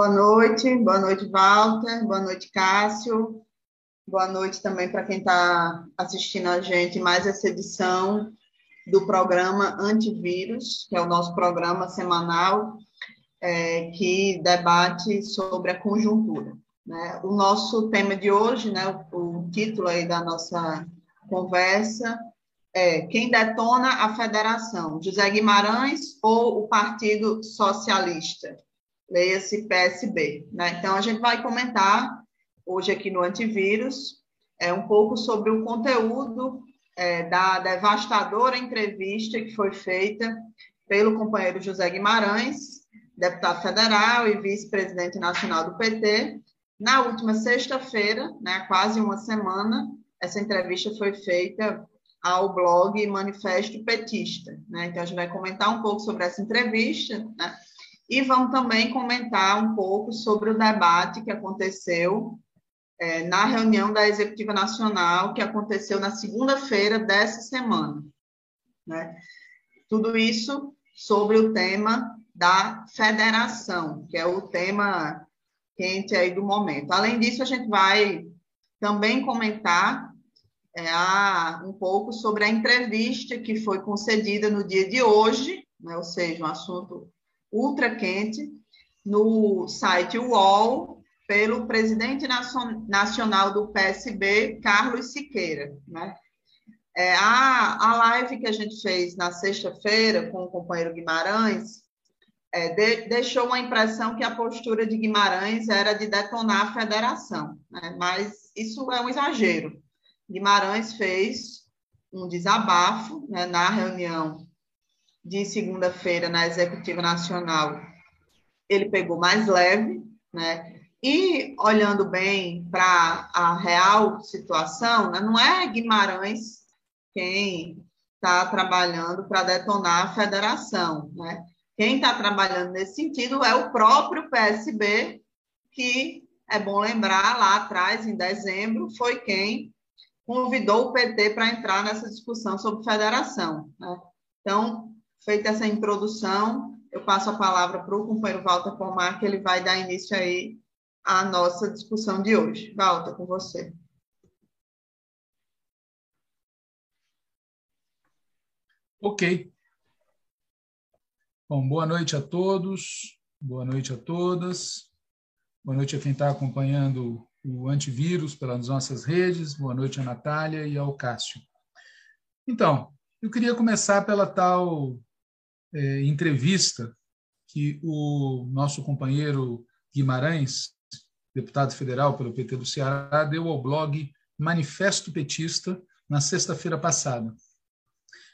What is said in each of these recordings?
Boa noite, boa noite, Walter, boa noite, Cássio, boa noite também para quem está assistindo a gente mais essa edição do programa Antivírus, que é o nosso programa semanal é, que debate sobre a conjuntura. Né? O nosso tema de hoje, né, o, o título aí da nossa conversa é Quem detona a federação, José Guimarães ou o Partido Socialista? Leia-se PSB. Né? Então, a gente vai comentar hoje aqui no Antivírus é, um pouco sobre o conteúdo é, da devastadora entrevista que foi feita pelo companheiro José Guimarães, deputado federal e vice-presidente nacional do PT. Na última sexta-feira, né, quase uma semana, essa entrevista foi feita ao blog Manifesto Petista. Né? Então, a gente vai comentar um pouco sobre essa entrevista né? E vamos também comentar um pouco sobre o debate que aconteceu é, na reunião da Executiva Nacional, que aconteceu na segunda-feira dessa semana. Né? Tudo isso sobre o tema da federação, que é o tema quente aí do momento. Além disso, a gente vai também comentar é, um pouco sobre a entrevista que foi concedida no dia de hoje, né, ou seja, um assunto ultra quente, no site UOL, pelo presidente nacional do PSB, Carlos Siqueira. Né? É, a, a live que a gente fez na sexta-feira com o companheiro Guimarães é, de, deixou uma impressão que a postura de Guimarães era de detonar a federação, né? mas isso é um exagero. Guimarães fez um desabafo né, na reunião de segunda-feira na Executiva Nacional. Ele pegou mais leve, né? E olhando bem para a real situação, né, não é Guimarães quem está trabalhando para detonar a federação. Né? Quem está trabalhando nesse sentido é o próprio PSB, que é bom lembrar, lá atrás, em dezembro, foi quem convidou o PT para entrar nessa discussão sobre federação. Né? Então, feita essa introdução, eu passo a palavra para o companheiro Walter Pomar, que ele vai dar início aí a nossa discussão de hoje. Walter, com você. Ok. Bom, boa noite a todos, boa noite a todas, boa noite a quem está acompanhando o antivírus pelas nossas redes, boa noite a Natália e ao Cássio. Então, eu queria começar pela tal é, entrevista que o nosso companheiro Guimarães deputado federal pelo PT do Ceará, deu ao blog Manifesto Petista na sexta-feira passada.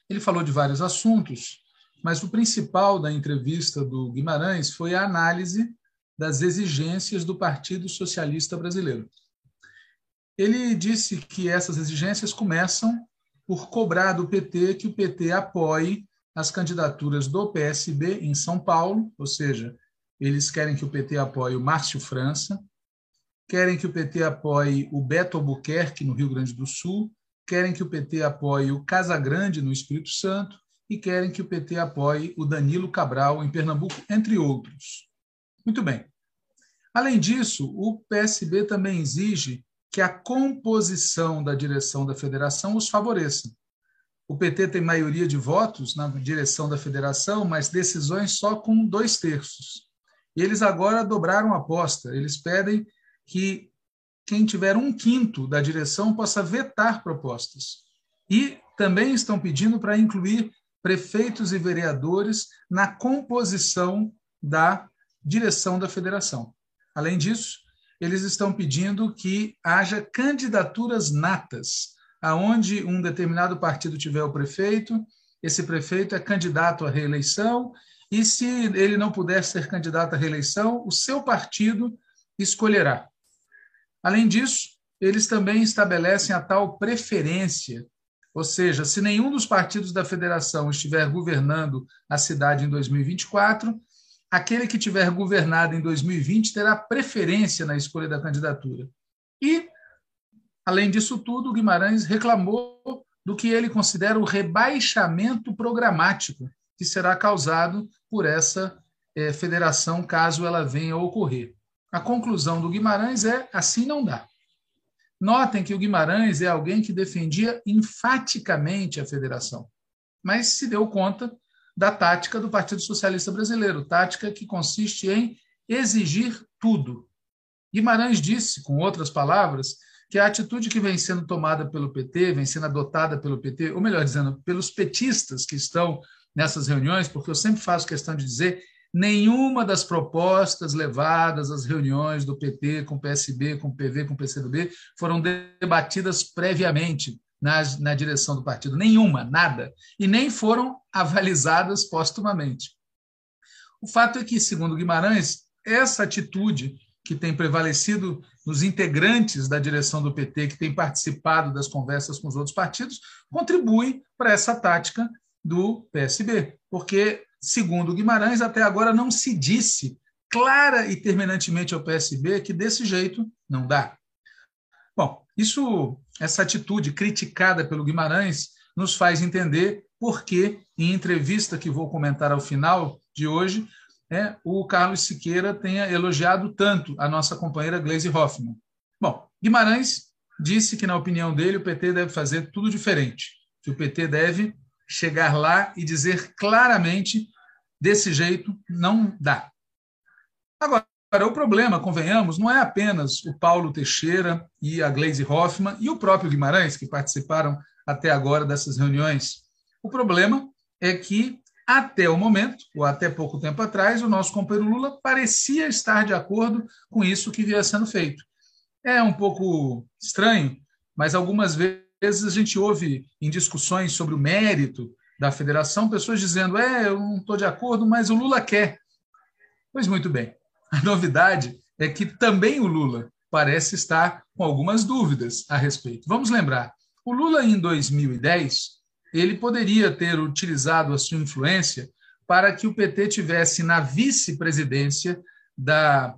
Ele falou de vários assuntos, mas o principal da entrevista do Guimarães foi a análise das exigências do Partido Socialista Brasileiro. Ele disse que essas exigências começam por cobrar do PT que o PT apoie as candidaturas do PSB em São Paulo, ou seja, eles querem que o PT apoie o Márcio França, querem que o PT apoie o Beto Albuquerque, no Rio Grande do Sul, querem que o PT apoie o Casagrande, no Espírito Santo, e querem que o PT apoie o Danilo Cabral, em Pernambuco, entre outros. Muito bem. Além disso, o PSB também exige que a composição da direção da federação os favoreça. O PT tem maioria de votos na direção da federação, mas decisões só com dois terços. E eles agora dobraram a aposta. Eles pedem que quem tiver um quinto da direção possa vetar propostas. E também estão pedindo para incluir prefeitos e vereadores na composição da direção da federação. Além disso, eles estão pedindo que haja candidaturas natas, aonde um determinado partido tiver o prefeito, esse prefeito é candidato à reeleição, e se ele não puder ser candidato à reeleição, o seu partido escolherá. Além disso, eles também estabelecem a tal preferência, ou seja, se nenhum dos partidos da federação estiver governando a cidade em 2024, aquele que tiver governado em 2020 terá preferência na escolha da candidatura. E, além disso tudo, Guimarães reclamou do que ele considera o rebaixamento programático que será causado por essa eh, federação, caso ela venha a ocorrer. A conclusão do Guimarães é: assim não dá. Notem que o Guimarães é alguém que defendia enfaticamente a federação, mas se deu conta da tática do Partido Socialista Brasileiro, tática que consiste em exigir tudo. Guimarães disse, com outras palavras, que a atitude que vem sendo tomada pelo PT, vem sendo adotada pelo PT, ou melhor dizendo, pelos petistas que estão nessas reuniões, porque eu sempre faço questão de dizer, nenhuma das propostas levadas às reuniões do PT com PSB, com PV, com PCdoB foram debatidas previamente na, na direção do partido. Nenhuma, nada. E nem foram avalizadas postumamente. O fato é que, segundo Guimarães, essa atitude que tem prevalecido nos integrantes da direção do PT, que tem participado das conversas com os outros partidos, contribui para essa tática do PSB. Porque, segundo Guimarães, até agora não se disse clara e terminantemente ao PSB que desse jeito não dá. Bom, isso, essa atitude criticada pelo Guimarães nos faz entender por que, em entrevista que vou comentar ao final de hoje, é, o Carlos Siqueira tenha elogiado tanto a nossa companheira Gleisi Hoffmann. Bom, Guimarães disse que, na opinião dele, o PT deve fazer tudo diferente, que o PT deve chegar lá e dizer claramente desse jeito não dá. Agora, o problema, convenhamos, não é apenas o Paulo Teixeira e a Gleisi Hoffmann e o próprio Guimarães, que participaram até agora dessas reuniões. O problema é que até o momento, ou até pouco tempo atrás, o nosso companheiro Lula parecia estar de acordo com isso que vinha sendo feito. É um pouco estranho, mas algumas vezes a gente ouve em discussões sobre o mérito da federação pessoas dizendo: é, eu não estou de acordo, mas o Lula quer. Pois muito bem. A novidade é que também o Lula parece estar com algumas dúvidas a respeito. Vamos lembrar: o Lula, em 2010, ele poderia ter utilizado a sua influência para que o PT tivesse na vice-presidência da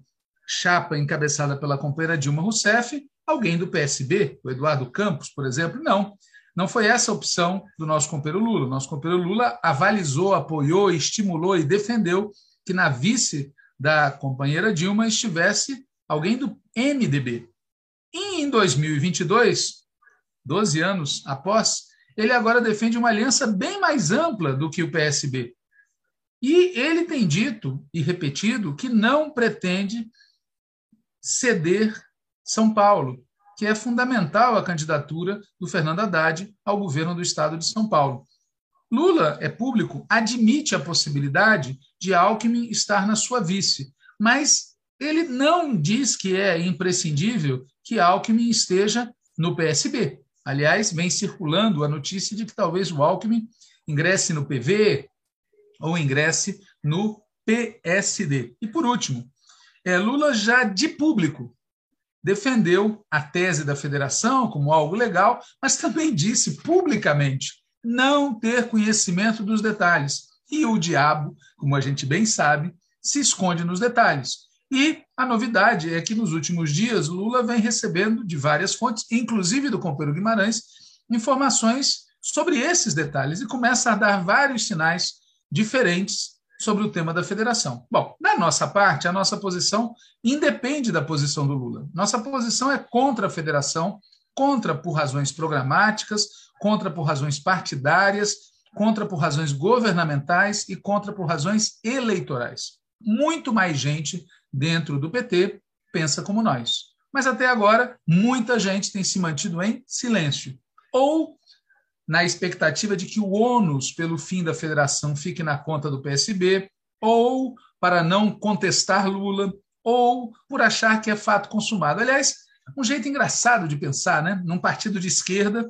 chapa encabeçada pela companheira Dilma Rousseff alguém do PSB, o Eduardo Campos, por exemplo. Não, não foi essa a opção do nosso companheiro Lula. O nosso companheiro Lula avalizou, apoiou, estimulou e defendeu que na vice da companheira Dilma estivesse alguém do MDB. E em 2022, 12 anos após, ele agora defende uma aliança bem mais ampla do que o PSB. E ele tem dito e repetido que não pretende ceder São Paulo, que é fundamental a candidatura do Fernando Haddad ao governo do estado de São Paulo. Lula é público, admite a possibilidade de Alckmin estar na sua vice, mas ele não diz que é imprescindível que Alckmin esteja no PSB. Aliás, vem circulando a notícia de que talvez o Alckmin ingresse no PV ou ingresse no PSD. E por último, é, Lula já de público defendeu a tese da federação como algo legal, mas também disse publicamente não ter conhecimento dos detalhes. E o diabo, como a gente bem sabe, se esconde nos detalhes. E a novidade é que nos últimos dias Lula vem recebendo de várias fontes, inclusive do companheiro Guimarães, informações sobre esses detalhes e começa a dar vários sinais diferentes sobre o tema da federação. Bom, da nossa parte, a nossa posição independe da posição do Lula. Nossa posição é contra a federação, contra por razões programáticas, contra por razões partidárias, contra por razões governamentais e contra por razões eleitorais. Muito mais gente dentro do PT pensa como nós. Mas até agora, muita gente tem se mantido em silêncio. Ou na expectativa de que o ônus pelo fim da federação fique na conta do PSB, ou para não contestar Lula, ou por achar que é fato consumado. Aliás, um jeito engraçado de pensar, né? Num partido de esquerda,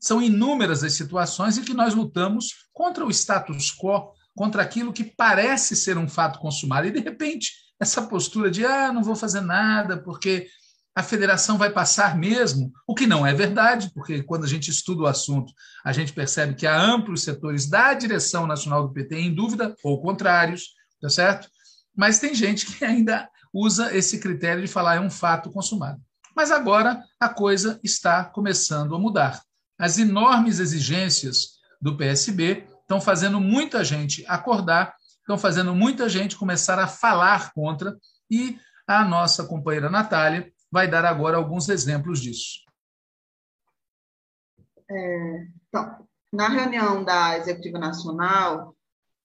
são inúmeras as situações em que nós lutamos contra o status quo, contra aquilo que parece ser um fato consumado, e de repente essa postura de ah, não vou fazer nada porque a federação vai passar mesmo, o que não é verdade, porque quando a gente estuda o assunto, a gente percebe que há amplos setores da direção nacional do PT em dúvida ou contrários, tá certo? Mas tem gente que ainda usa esse critério de falar é um fato consumado. Mas agora a coisa está começando a mudar. As enormes exigências do PSB estão fazendo muita gente acordar estão fazendo muita gente começar a falar contra e A nossa companheira Natália vai dar agora alguns exemplos disso. É, então, na reunião da Executiva Nacional,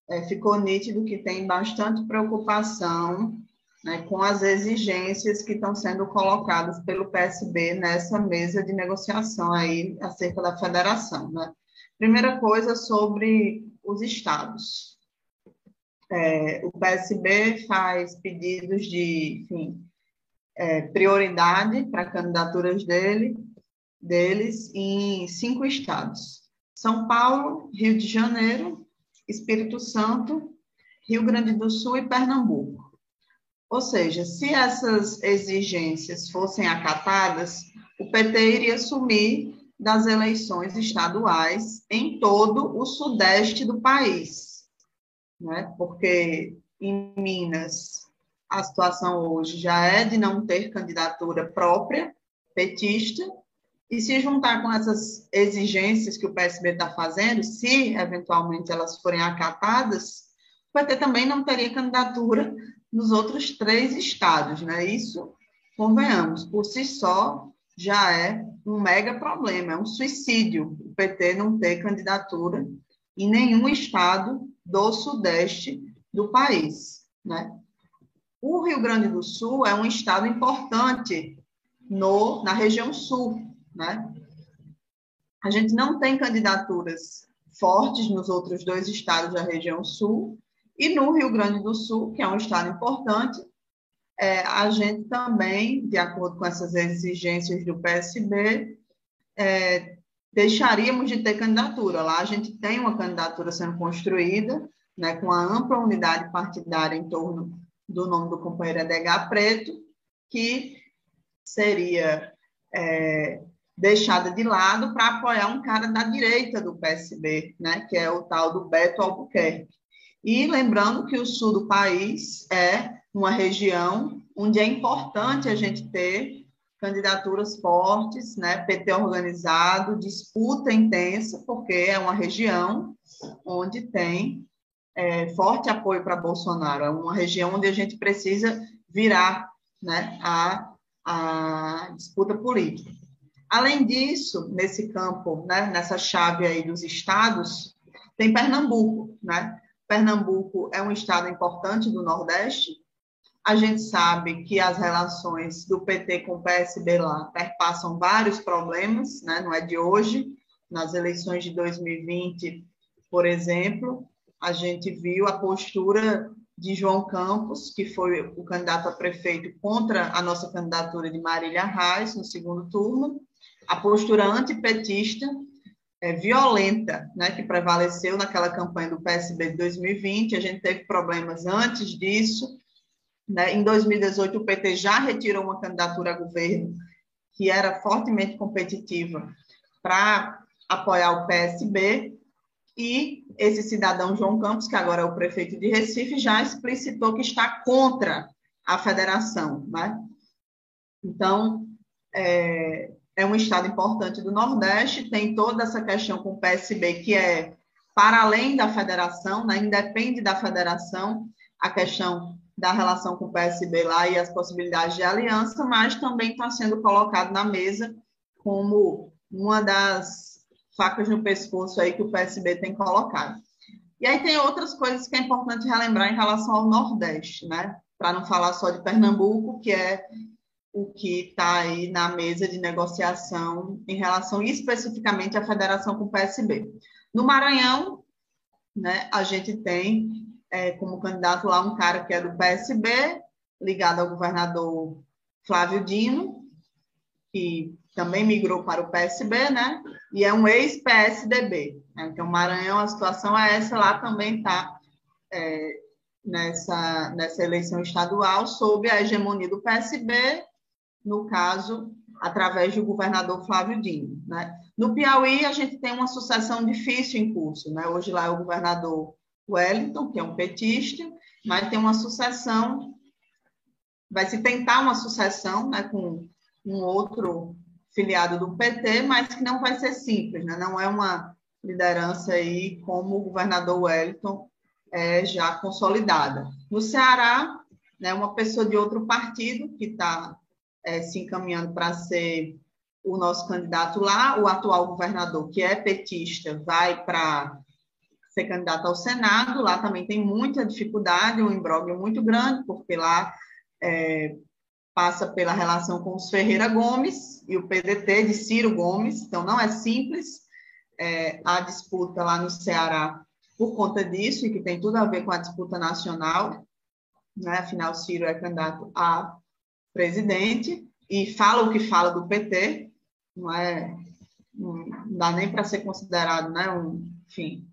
é, ficou nítido que tem bastante preocupação né, com as exigências que estão sendo colocadas pelo PSB nessa mesa de negociação aí acerca da federação. Né? Primeira coisa sobre os estados. É, o PSB faz pedidos de enfim, é, prioridade para candidaturas dele, deles em cinco estados: São Paulo, Rio de Janeiro, Espírito Santo, Rio Grande do Sul e Pernambuco. Ou seja, se essas exigências fossem acatadas, o PT iria sumir das eleições estaduais em todo o sudeste do país, né? porque em Minas a situação hoje já é de não ter candidatura própria petista, e se juntar com essas exigências que o PSB está fazendo, se eventualmente elas forem acatadas, o PT também não teria candidatura nos outros três estados, né? Isso, convenhamos, por si só já é um mega problema, é um suicídio o PT não ter candidatura em nenhum estado do sudeste do país, né? O Rio Grande do Sul é um estado importante no, na região sul, né? A gente não tem candidaturas fortes nos outros dois estados da região sul, e no Rio Grande do Sul, que é um estado importante, é, a gente também, de acordo com essas exigências do PSB, é, deixaríamos de ter candidatura. Lá a gente tem uma candidatura sendo construída, né, com a ampla unidade partidária em torno do nome do companheiro Edgar Preto, que seria é, deixada de lado para apoiar um cara da direita do PSB, né, que é o tal do Beto Albuquerque. E lembrando que o sul do país é uma região onde é importante a gente ter candidaturas fortes, né? PT organizado, disputa intensa, porque é uma região onde tem é, forte apoio para Bolsonaro, é uma região onde a gente precisa virar né, a, a disputa política. Além disso, nesse campo, né, nessa chave aí dos estados, tem Pernambuco, né? Pernambuco é um estado importante do Nordeste. A gente sabe que as relações do PT com o PSB lá perpassam vários problemas, né? não é de hoje. Nas eleições de 2020, por exemplo, a gente viu a postura de João Campos, que foi o candidato a prefeito contra a nossa candidatura de Marília Reis no segundo turno, a postura antipetista é, violenta né, que prevaleceu naquela campanha do PSB de 2020. A gente teve problemas antes disso. Né? Em 2018, o PT já retirou uma candidatura a governo que era fortemente competitiva para apoiar o PSB. E esse cidadão João Campos, que agora é o prefeito de Recife, já explicitou que está contra a federação. Né? Então, é, é um estado importante do Nordeste, tem toda essa questão com o PSB, que é para além da federação, né, independe da federação, a questão da relação com o PSB lá e as possibilidades de aliança, mas também está sendo colocado na mesa como uma das facas no pescoço aí que o PSB tem colocado. E aí tem outras coisas que é importante relembrar em relação ao Nordeste, né? Para não falar só de Pernambuco, que é o que está aí na mesa de negociação em relação especificamente à federação com o PSB. No Maranhão, né, a gente tem é, como candidato lá um cara que é do PSB, ligado ao governador Flávio Dino, que também migrou para o PSB, né? E é um ex-PSDB. Né? Então, Maranhão, a situação é essa, lá também está é, nessa, nessa eleição estadual, sob a hegemonia do PSB no caso, através do governador Flávio Dino. Né? No Piauí, a gente tem uma sucessão difícil em curso. Né? Hoje lá é o governador Wellington, que é um petista, mas tem uma sucessão, vai se tentar uma sucessão né, com um outro filiado do PT, mas que não vai ser simples, né? não é uma liderança aí como o governador Wellington é já consolidada. No Ceará, né, uma pessoa de outro partido que está é, se encaminhando para ser o nosso candidato lá, o atual governador, que é petista, vai para ser candidato ao Senado, lá também tem muita dificuldade, um imbróglio muito grande, porque lá é, passa pela relação com os Ferreira Gomes e o PDT de Ciro Gomes, então não é simples é, a disputa lá no Ceará por conta disso, e que tem tudo a ver com a disputa nacional, né? afinal, Ciro é candidato a presidente, e fala o que fala do PT, não é não dá nem para ser considerado, né? Um, enfim.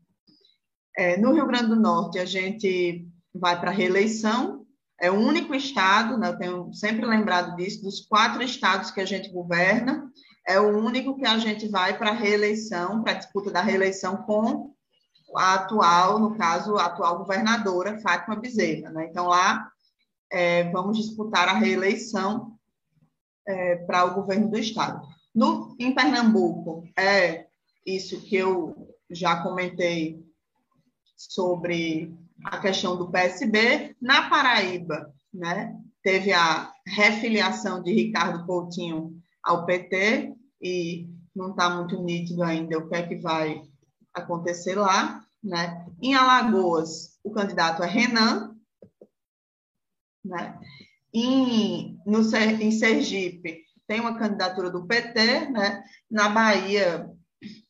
É, no Rio Grande do Norte, a gente vai para reeleição, é o único estado, né, eu tenho sempre lembrado disso, dos quatro estados que a gente governa, é o único que a gente vai para a reeleição, para a disputa da reeleição com a atual, no caso, a atual governadora, Fátima Bezerra. Né? Então, lá é, vamos disputar a reeleição é, para o governo do estado. No, em Pernambuco, é isso que eu já comentei sobre a questão do PSB. Na Paraíba, né, teve a refiliação de Ricardo Coutinho ao PT e não está muito nítido ainda o que é que vai acontecer lá. Né? Em Alagoas, o candidato é Renan. Né? Em, no, em Sergipe, tem uma candidatura do PT, né? Na Bahia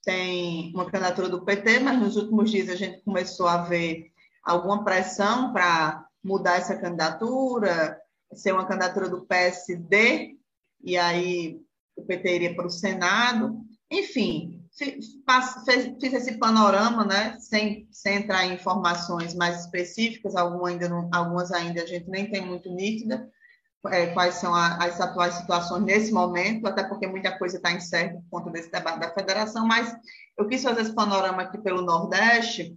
tem uma candidatura do PT, mas nos últimos dias a gente começou a ver alguma pressão para mudar essa candidatura, ser uma candidatura do PSD, e aí o PT iria para o Senado. Enfim, fiz, esse panorama, né, sem, sem entrar em informações mais específicas, algumas ainda, não, algumas ainda a gente nem tem muito nítida, é, quais são a, as atuais situações nesse momento, até porque muita coisa está incerta por conta desse debate da federação, mas eu quis fazer esse panorama aqui pelo Nordeste,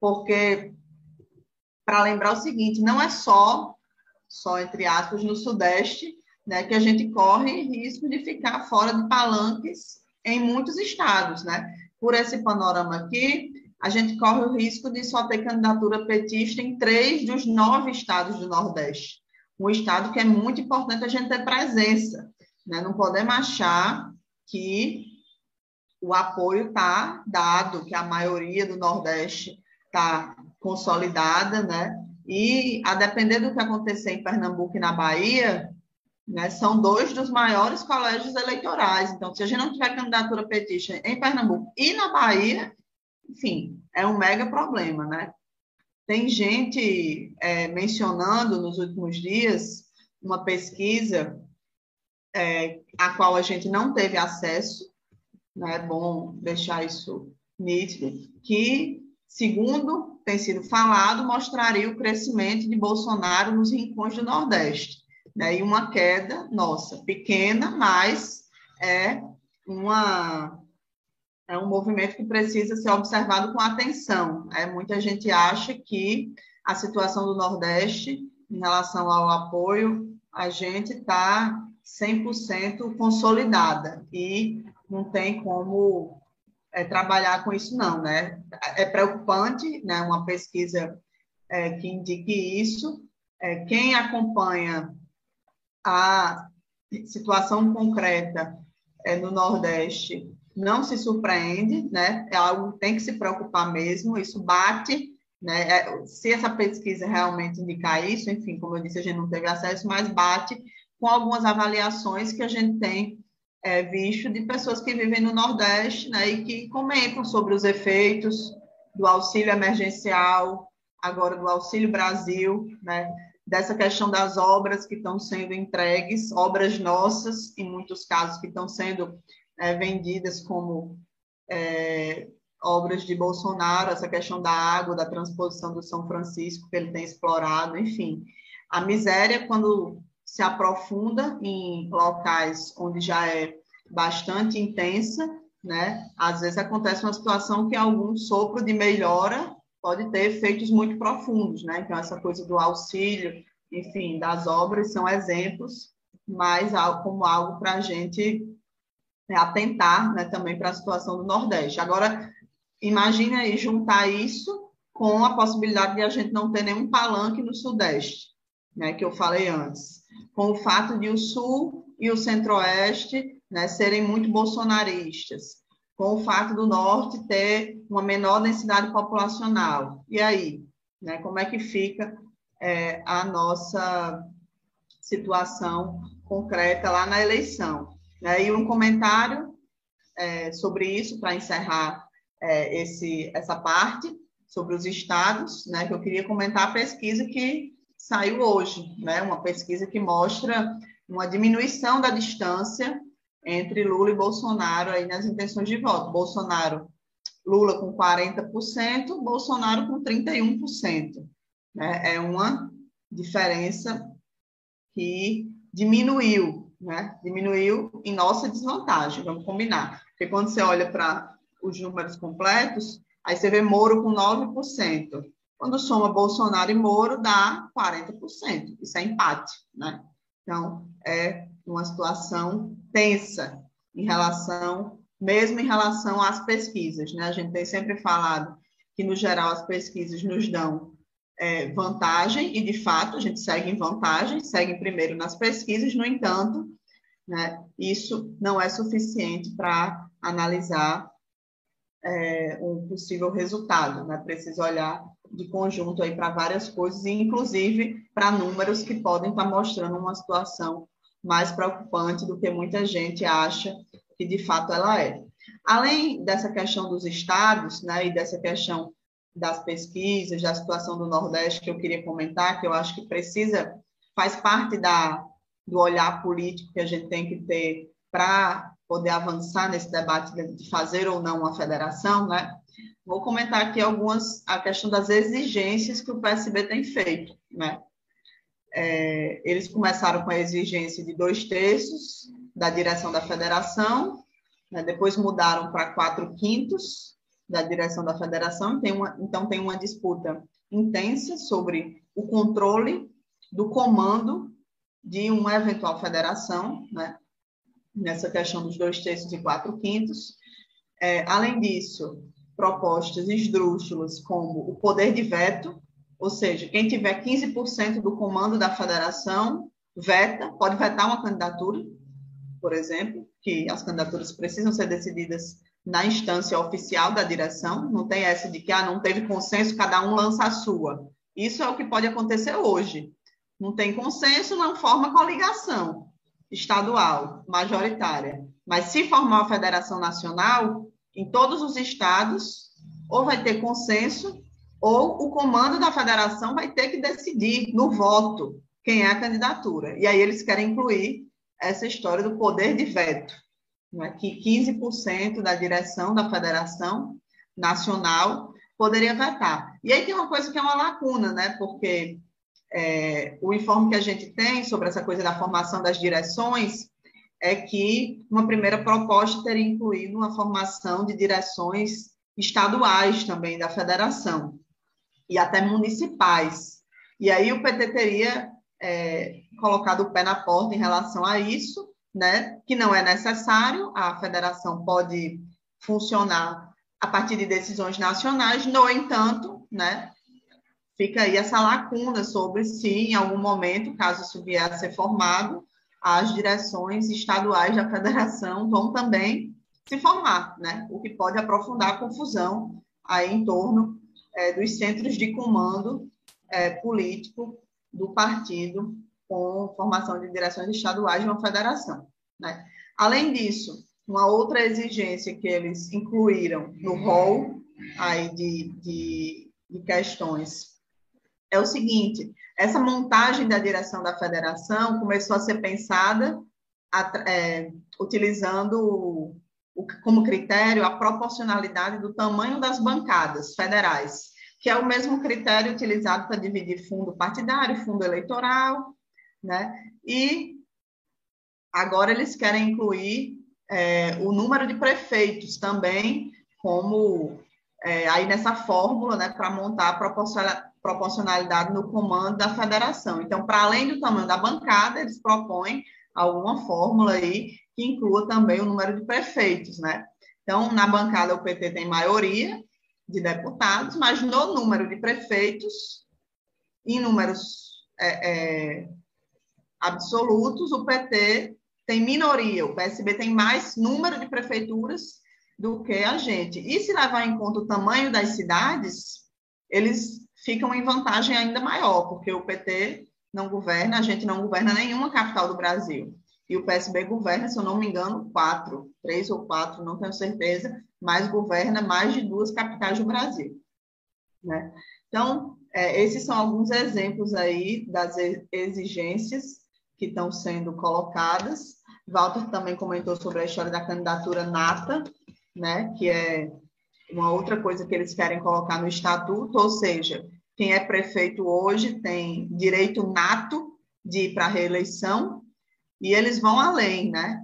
porque para lembrar o seguinte, não é só, só entre aspas, no Sudeste, né, que a gente corre risco de ficar fora de palanques em muitos estados, né? Por esse panorama aqui, a gente corre o risco de só ter candidatura petista em três dos nove estados do Nordeste um estado que é muito importante a gente ter presença. Né? Não podemos achar que o apoio está dado, que a maioria do Nordeste está consolidada, né? E a depender do que acontecer em Pernambuco e na Bahia, né, são dois dos maiores colégios eleitorais. Então, se a gente não tiver candidatura petista em Pernambuco e na Bahia, enfim, é um mega problema, né? Tem gente é, mencionando nos últimos dias uma pesquisa é, a qual a gente não teve acesso, né? é bom deixar isso nítido, que, segundo tem sido falado, mostraria o crescimento de Bolsonaro nos rincões do Nordeste. Né? E uma queda, nossa, pequena, mas é uma é um movimento que precisa ser observado com atenção. É, muita gente acha que a situação do Nordeste, em relação ao apoio, a gente está 100% consolidada e não tem como é, trabalhar com isso, não. Né? É preocupante, né? uma pesquisa é, que indique isso. É, quem acompanha a situação concreta é, no Nordeste não se surpreende, né? É algo que tem que se preocupar mesmo. Isso bate, né? É, se essa pesquisa realmente indicar isso, enfim, como eu disse, a gente não teve acesso, mas bate com algumas avaliações que a gente tem é, visto de pessoas que vivem no Nordeste, né? E que comentam sobre os efeitos do auxílio emergencial, agora do Auxílio Brasil, né? Dessa questão das obras que estão sendo entregues, obras nossas, em muitos casos que estão sendo é, vendidas como é, obras de Bolsonaro, essa questão da água, da transposição do São Francisco que ele tem explorado, enfim. A miséria, quando se aprofunda em locais onde já é bastante intensa, né? Às vezes acontece uma situação que algum sopro de melhora pode ter efeitos muito profundos, né? Então essa coisa do auxílio, enfim, das obras são exemplos, mas como algo para a gente né, atentar né, também para a situação do Nordeste. Agora, imagine aí juntar isso com a possibilidade de a gente não ter nenhum palanque no Sudeste. né, que eu falei antes, com o fato de o Sul e o Centro-Oeste né, serem muito bolsonaristas, com o fato do Norte ter uma menor densidade populacional. E aí, né, como é que fica é, a nossa situação concreta lá na eleição? E um comentário é, sobre isso, para encerrar é, esse, essa parte, sobre os estados, né, que eu queria comentar a pesquisa que saiu hoje, né, uma pesquisa que mostra uma diminuição da distância entre Lula e Bolsonaro aí nas intenções de voto. Bolsonaro, Lula com 40%, Bolsonaro com 31%. Né? É uma diferença que diminuiu, né? Diminuiu em nossa desvantagem, vamos combinar. Porque quando você olha para os números completos, aí você vê Moro com 9%. Quando soma Bolsonaro e Moro, dá 40%. Isso é empate, né? Então, é uma situação tensa em relação, mesmo em relação às pesquisas, né? A gente tem sempre falado que, no geral, as pesquisas nos dão é, vantagem, e, de fato, a gente segue em vantagem, segue primeiro nas pesquisas, no entanto, né, isso não é suficiente para analisar é, um possível resultado, né? Precisa olhar de conjunto aí para várias coisas, inclusive para números que podem estar tá mostrando uma situação mais preocupante do que muita gente acha que de fato ela é. Além dessa questão dos estados, né, e dessa questão das pesquisas, da situação do Nordeste que eu queria comentar, que eu acho que precisa, faz parte da, do olhar político que a gente tem que ter para poder avançar nesse debate de fazer ou não uma federação, né? Vou comentar aqui algumas, a questão das exigências que o PSB tem feito, né? É, eles começaram com a exigência de dois terços da direção da federação, né? depois mudaram para quatro quintos da direção da federação, tem uma, então tem uma disputa intensa sobre o controle do comando de uma eventual federação, né? nessa questão dos dois terços e quatro quintos. É, além disso, propostas esdrúxulas como o poder de veto, ou seja, quem tiver 15% do comando da federação veta, pode vetar uma candidatura, por exemplo, que as candidaturas precisam ser decididas na instância oficial da direção, não tem essa de que ah, não teve consenso, cada um lança a sua. Isso é o que pode acontecer hoje. Não tem consenso, não forma coligação estadual, majoritária. Mas se formar uma federação nacional, em todos os estados, ou vai ter consenso, ou o comando da federação vai ter que decidir no voto quem é a candidatura. E aí eles querem incluir essa história do poder de veto? Que 15% da direção da federação nacional poderia vetar. E aí tem uma coisa que é uma lacuna, né? porque é, o informe que a gente tem sobre essa coisa da formação das direções é que uma primeira proposta teria incluído uma formação de direções estaduais também da federação e até municipais. E aí o PT teria é, colocado o pé na porta em relação a isso, né? Que não é necessário, a federação pode funcionar a partir de decisões nacionais. No entanto, né? fica aí essa lacuna sobre se, em algum momento, caso isso vier a ser formado, as direções estaduais da federação vão também se formar, né? o que pode aprofundar a confusão aí em torno é, dos centros de comando é, político do partido com formação de direções estaduais de uma federação. Né? Além disso, uma outra exigência que eles incluíram no rol aí de, de, de questões é o seguinte: essa montagem da direção da federação começou a ser pensada é, utilizando o, como critério a proporcionalidade do tamanho das bancadas federais, que é o mesmo critério utilizado para dividir fundo partidário, fundo eleitoral, né? E agora eles querem incluir é, o número de prefeitos também como é, aí nessa fórmula, né, para montar a proporcionalidade no comando da federação. Então, para além do tamanho da bancada, eles propõem alguma fórmula aí que inclua também o número de prefeitos, né? Então, na bancada o PT tem maioria de deputados, mas no número de prefeitos, em números é, é, absolutos, o PT tem minoria, o PSB tem mais número de prefeituras do que a gente. E se levar em conta o tamanho das cidades, eles ficam em vantagem ainda maior, porque o PT não governa, a gente não governa nenhuma capital do Brasil. E o PSB governa, se eu não me engano, quatro, três ou quatro, não tenho certeza, mas governa mais de duas capitais do Brasil. Né? Então, é, esses são alguns exemplos aí das exigências que estão sendo colocadas. Walter também comentou sobre a história da candidatura nata, né, que é uma outra coisa que eles querem colocar no estatuto, ou seja, quem é prefeito hoje tem direito nato de ir para a reeleição, e eles vão além, né?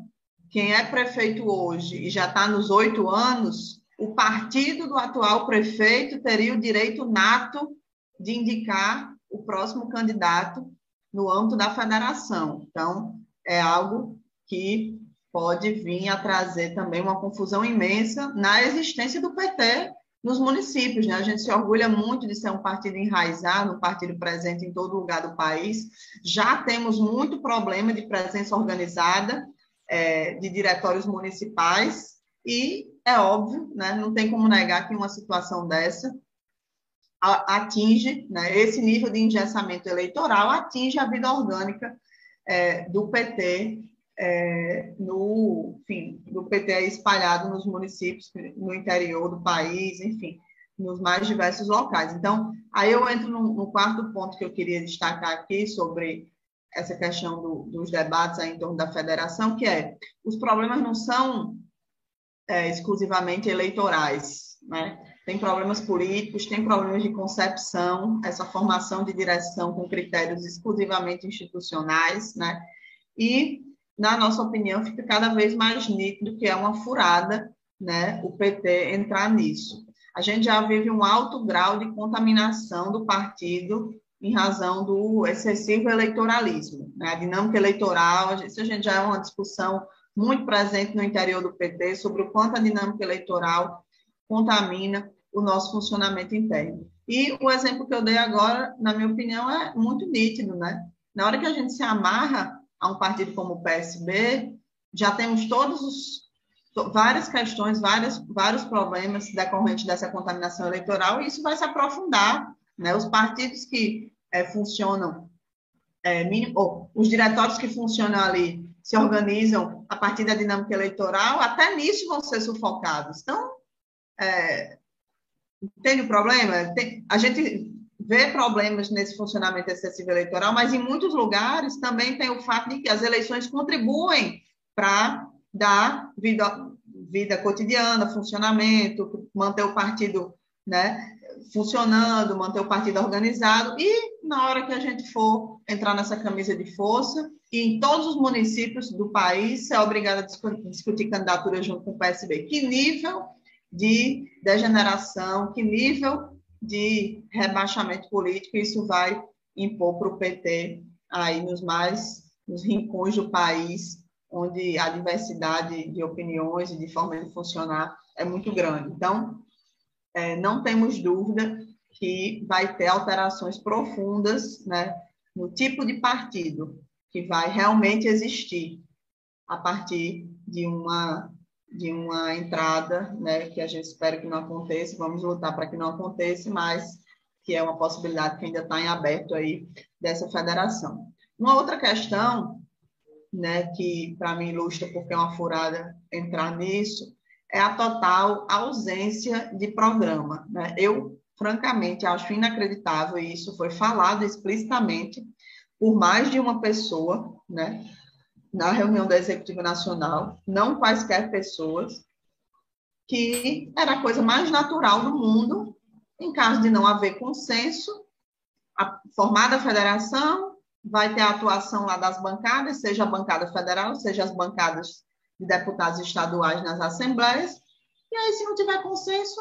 Quem é prefeito hoje e já está nos oito anos, o partido do atual prefeito teria o direito nato de indicar o próximo candidato no âmbito da federação. Então, é algo que pode vir a trazer também uma confusão imensa na existência do PT nos municípios. Né? A gente se orgulha muito de ser um partido enraizado, um partido presente em todo lugar do país. Já temos muito problema de presença organizada é, de diretórios municipais e é óbvio, né? não tem como negar que uma situação dessa atinge, né, esse nível de engessamento eleitoral atinge a vida orgânica é, do PT, é, no, enfim, do PT espalhado nos municípios, no interior do país, enfim, nos mais diversos locais. Então, aí eu entro no, no quarto ponto que eu queria destacar aqui sobre essa questão do, dos debates em torno da federação, que é os problemas não são é, exclusivamente eleitorais, né? Tem problemas políticos, tem problemas de concepção, essa formação de direção com critérios exclusivamente institucionais, né? E, na nossa opinião, fica cada vez mais nítido que é uma furada, né, o PT entrar nisso. A gente já vive um alto grau de contaminação do partido em razão do excessivo eleitoralismo, né? A dinâmica eleitoral, isso a gente já é uma discussão muito presente no interior do PT sobre o quanto a dinâmica eleitoral contamina o nosso funcionamento interno. E o exemplo que eu dei agora, na minha opinião, é muito nítido, né? Na hora que a gente se amarra a um partido como o PSB, já temos todos os várias questões, vários, vários problemas decorrentes dessa contaminação eleitoral, e isso vai se aprofundar. Né? Os partidos que é, funcionam, é, mínimo, os diretórios que funcionam ali se organizam a partir da dinâmica eleitoral, até nisso vão ser sufocados. Então, é, Entende o problema? Tem, a gente vê problemas nesse funcionamento excessivo eleitoral, mas em muitos lugares também tem o fato de que as eleições contribuem para dar vida, vida cotidiana, funcionamento, manter o partido né, funcionando, manter o partido organizado, e na hora que a gente for entrar nessa camisa de força, e em todos os municípios do país, é obrigado a discutir candidatura junto com o PSB. Que nível de degeneração, que nível de rebaixamento político isso vai impor para o PT aí nos mais nos rincões do país, onde a diversidade de opiniões e de forma de funcionar é muito grande. Então, é, não temos dúvida que vai ter alterações profundas né, no tipo de partido que vai realmente existir a partir de uma de uma entrada, né, que a gente espera que não aconteça, vamos lutar para que não aconteça, mas que é uma possibilidade que ainda está em aberto aí dessa federação. Uma outra questão, né, que para mim ilustra porque é uma furada entrar nisso, é a total ausência de programa. Né? Eu, francamente, acho inacreditável, e isso foi falado explicitamente por mais de uma pessoa, né, na reunião da Executiva Nacional, não quaisquer pessoas, que era a coisa mais natural do mundo, em caso de não haver consenso, a formada a federação vai ter a atuação lá das bancadas, seja a bancada federal, seja as bancadas de deputados estaduais nas assembleias, e aí, se não tiver consenso,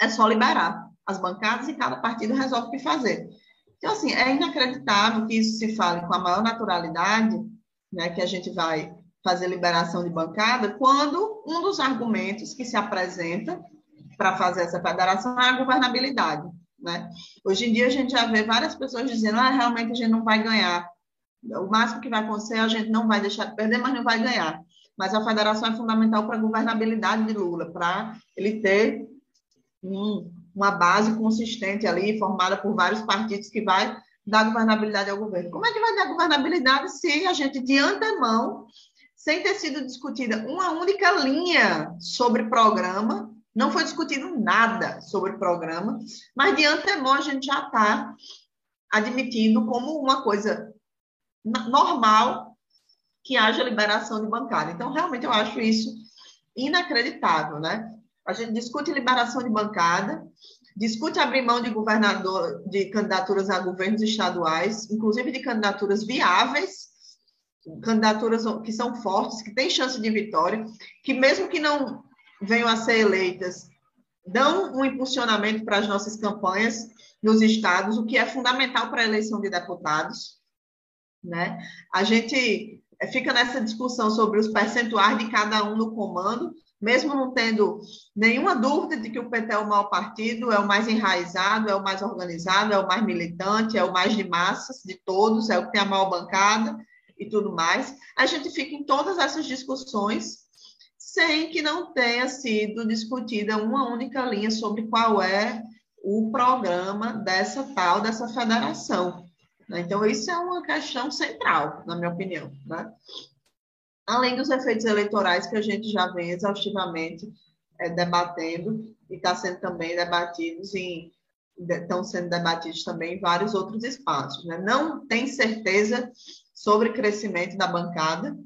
é só liberar as bancadas e cada partido resolve o que fazer. Então, assim, é inacreditável que isso se fale com a maior naturalidade, né, que a gente vai fazer liberação de bancada, quando um dos argumentos que se apresenta para fazer essa federação é a governabilidade. Né? Hoje em dia a gente já vê várias pessoas dizendo, ah, realmente a gente não vai ganhar. O máximo que vai acontecer, a gente não vai deixar de perder, mas não vai ganhar. Mas a federação é fundamental para a governabilidade de Lula, para ele ter um, uma base consistente ali, formada por vários partidos que vai dar governabilidade ao governo. Como é que vai dar governabilidade se a gente, de antemão, sem ter sido discutida uma única linha sobre programa, não foi discutido nada sobre programa, mas de antemão a gente já está admitindo como uma coisa normal que haja liberação de bancada. Então, realmente, eu acho isso inacreditável, né? A gente discute liberação de bancada, discute abrir mão de governador, de candidaturas a governos estaduais, inclusive de candidaturas viáveis, candidaturas que são fortes, que têm chance de vitória, que mesmo que não venham a ser eleitas, dão um impulsionamento para as nossas campanhas nos estados, o que é fundamental para a eleição de deputados. Né? A gente fica nessa discussão sobre os percentuais de cada um no comando, mesmo não tendo nenhuma dúvida de que o PT é o maior partido, é o mais enraizado, é o mais organizado, é o mais militante, é o mais de massas de todos, é o que tem a maior bancada e tudo mais. A gente fica em todas essas discussões sem que não tenha sido discutida uma única linha sobre qual é o programa dessa tal, dessa federação. Né? Então, isso é uma questão central, na minha opinião. Né? Além dos efeitos eleitorais que a gente já vem exaustivamente é, debatendo e está sendo também debatidos em estão sendo debatidos também em vários outros espaços. Né? Não tem certeza sobre crescimento da bancada,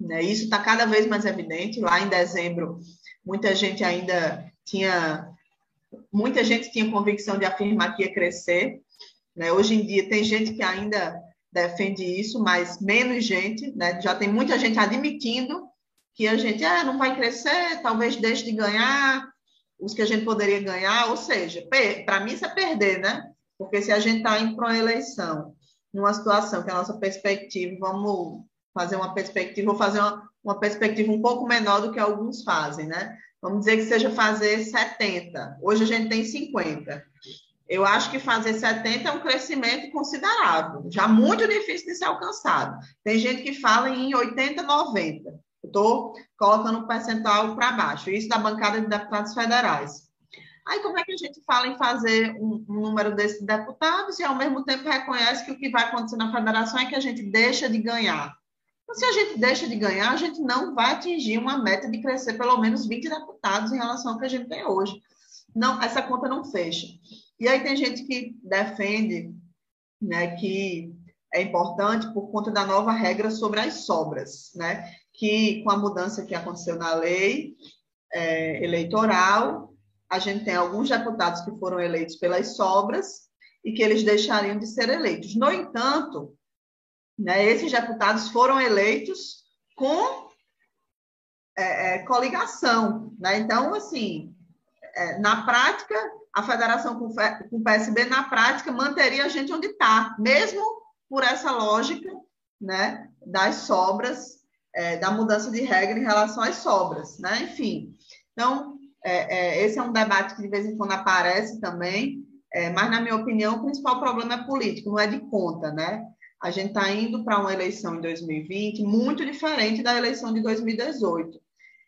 né? Isso está cada vez mais evidente. Lá em dezembro, muita gente ainda tinha, muita gente tinha convicção de afirmar que ia crescer. Né? Hoje em dia tem gente que ainda defende isso, mas menos gente. Né? Já tem muita gente admitindo que a gente ah, não vai crescer, talvez deixe de ganhar os que a gente poderia ganhar. Ou seja, para mim isso é perder, né? Porque se a gente está indo para uma eleição, numa situação que a nossa perspectiva, vamos fazer uma perspectiva, vou fazer uma, uma perspectiva um pouco menor do que alguns fazem, né? Vamos dizer que seja fazer 70. Hoje a gente tem 50. Eu acho que fazer 70 é um crescimento considerável, já muito difícil de ser alcançado. Tem gente que fala em 80, 90. Estou colocando um percentual para baixo, isso da bancada de deputados federais. Aí, como é que a gente fala em fazer um, um número desses deputados e, ao mesmo tempo, reconhece que o que vai acontecer na federação é que a gente deixa de ganhar? Então, se a gente deixa de ganhar, a gente não vai atingir uma meta de crescer pelo menos 20 deputados em relação ao que a gente tem hoje. Não, essa conta não fecha. E aí tem gente que defende né, que é importante por conta da nova regra sobre as sobras, né? Que com a mudança que aconteceu na lei é, eleitoral, a gente tem alguns deputados que foram eleitos pelas sobras e que eles deixariam de ser eleitos. No entanto, né? Esses deputados foram eleitos com é, é, coligação. Né? Então, assim, é, na prática, a federação com, o PSB, na prática, manteria a gente onde está, mesmo por essa lógica né, das sobras, é, da mudança de regra em relação às sobras. Né? Enfim, então, é, é, esse é um debate que de vez em quando aparece também, mas, na minha opinião, o principal problema é político, não é de conta, né? a gente está indo para uma eleição em 2020 muito diferente da eleição de 2018.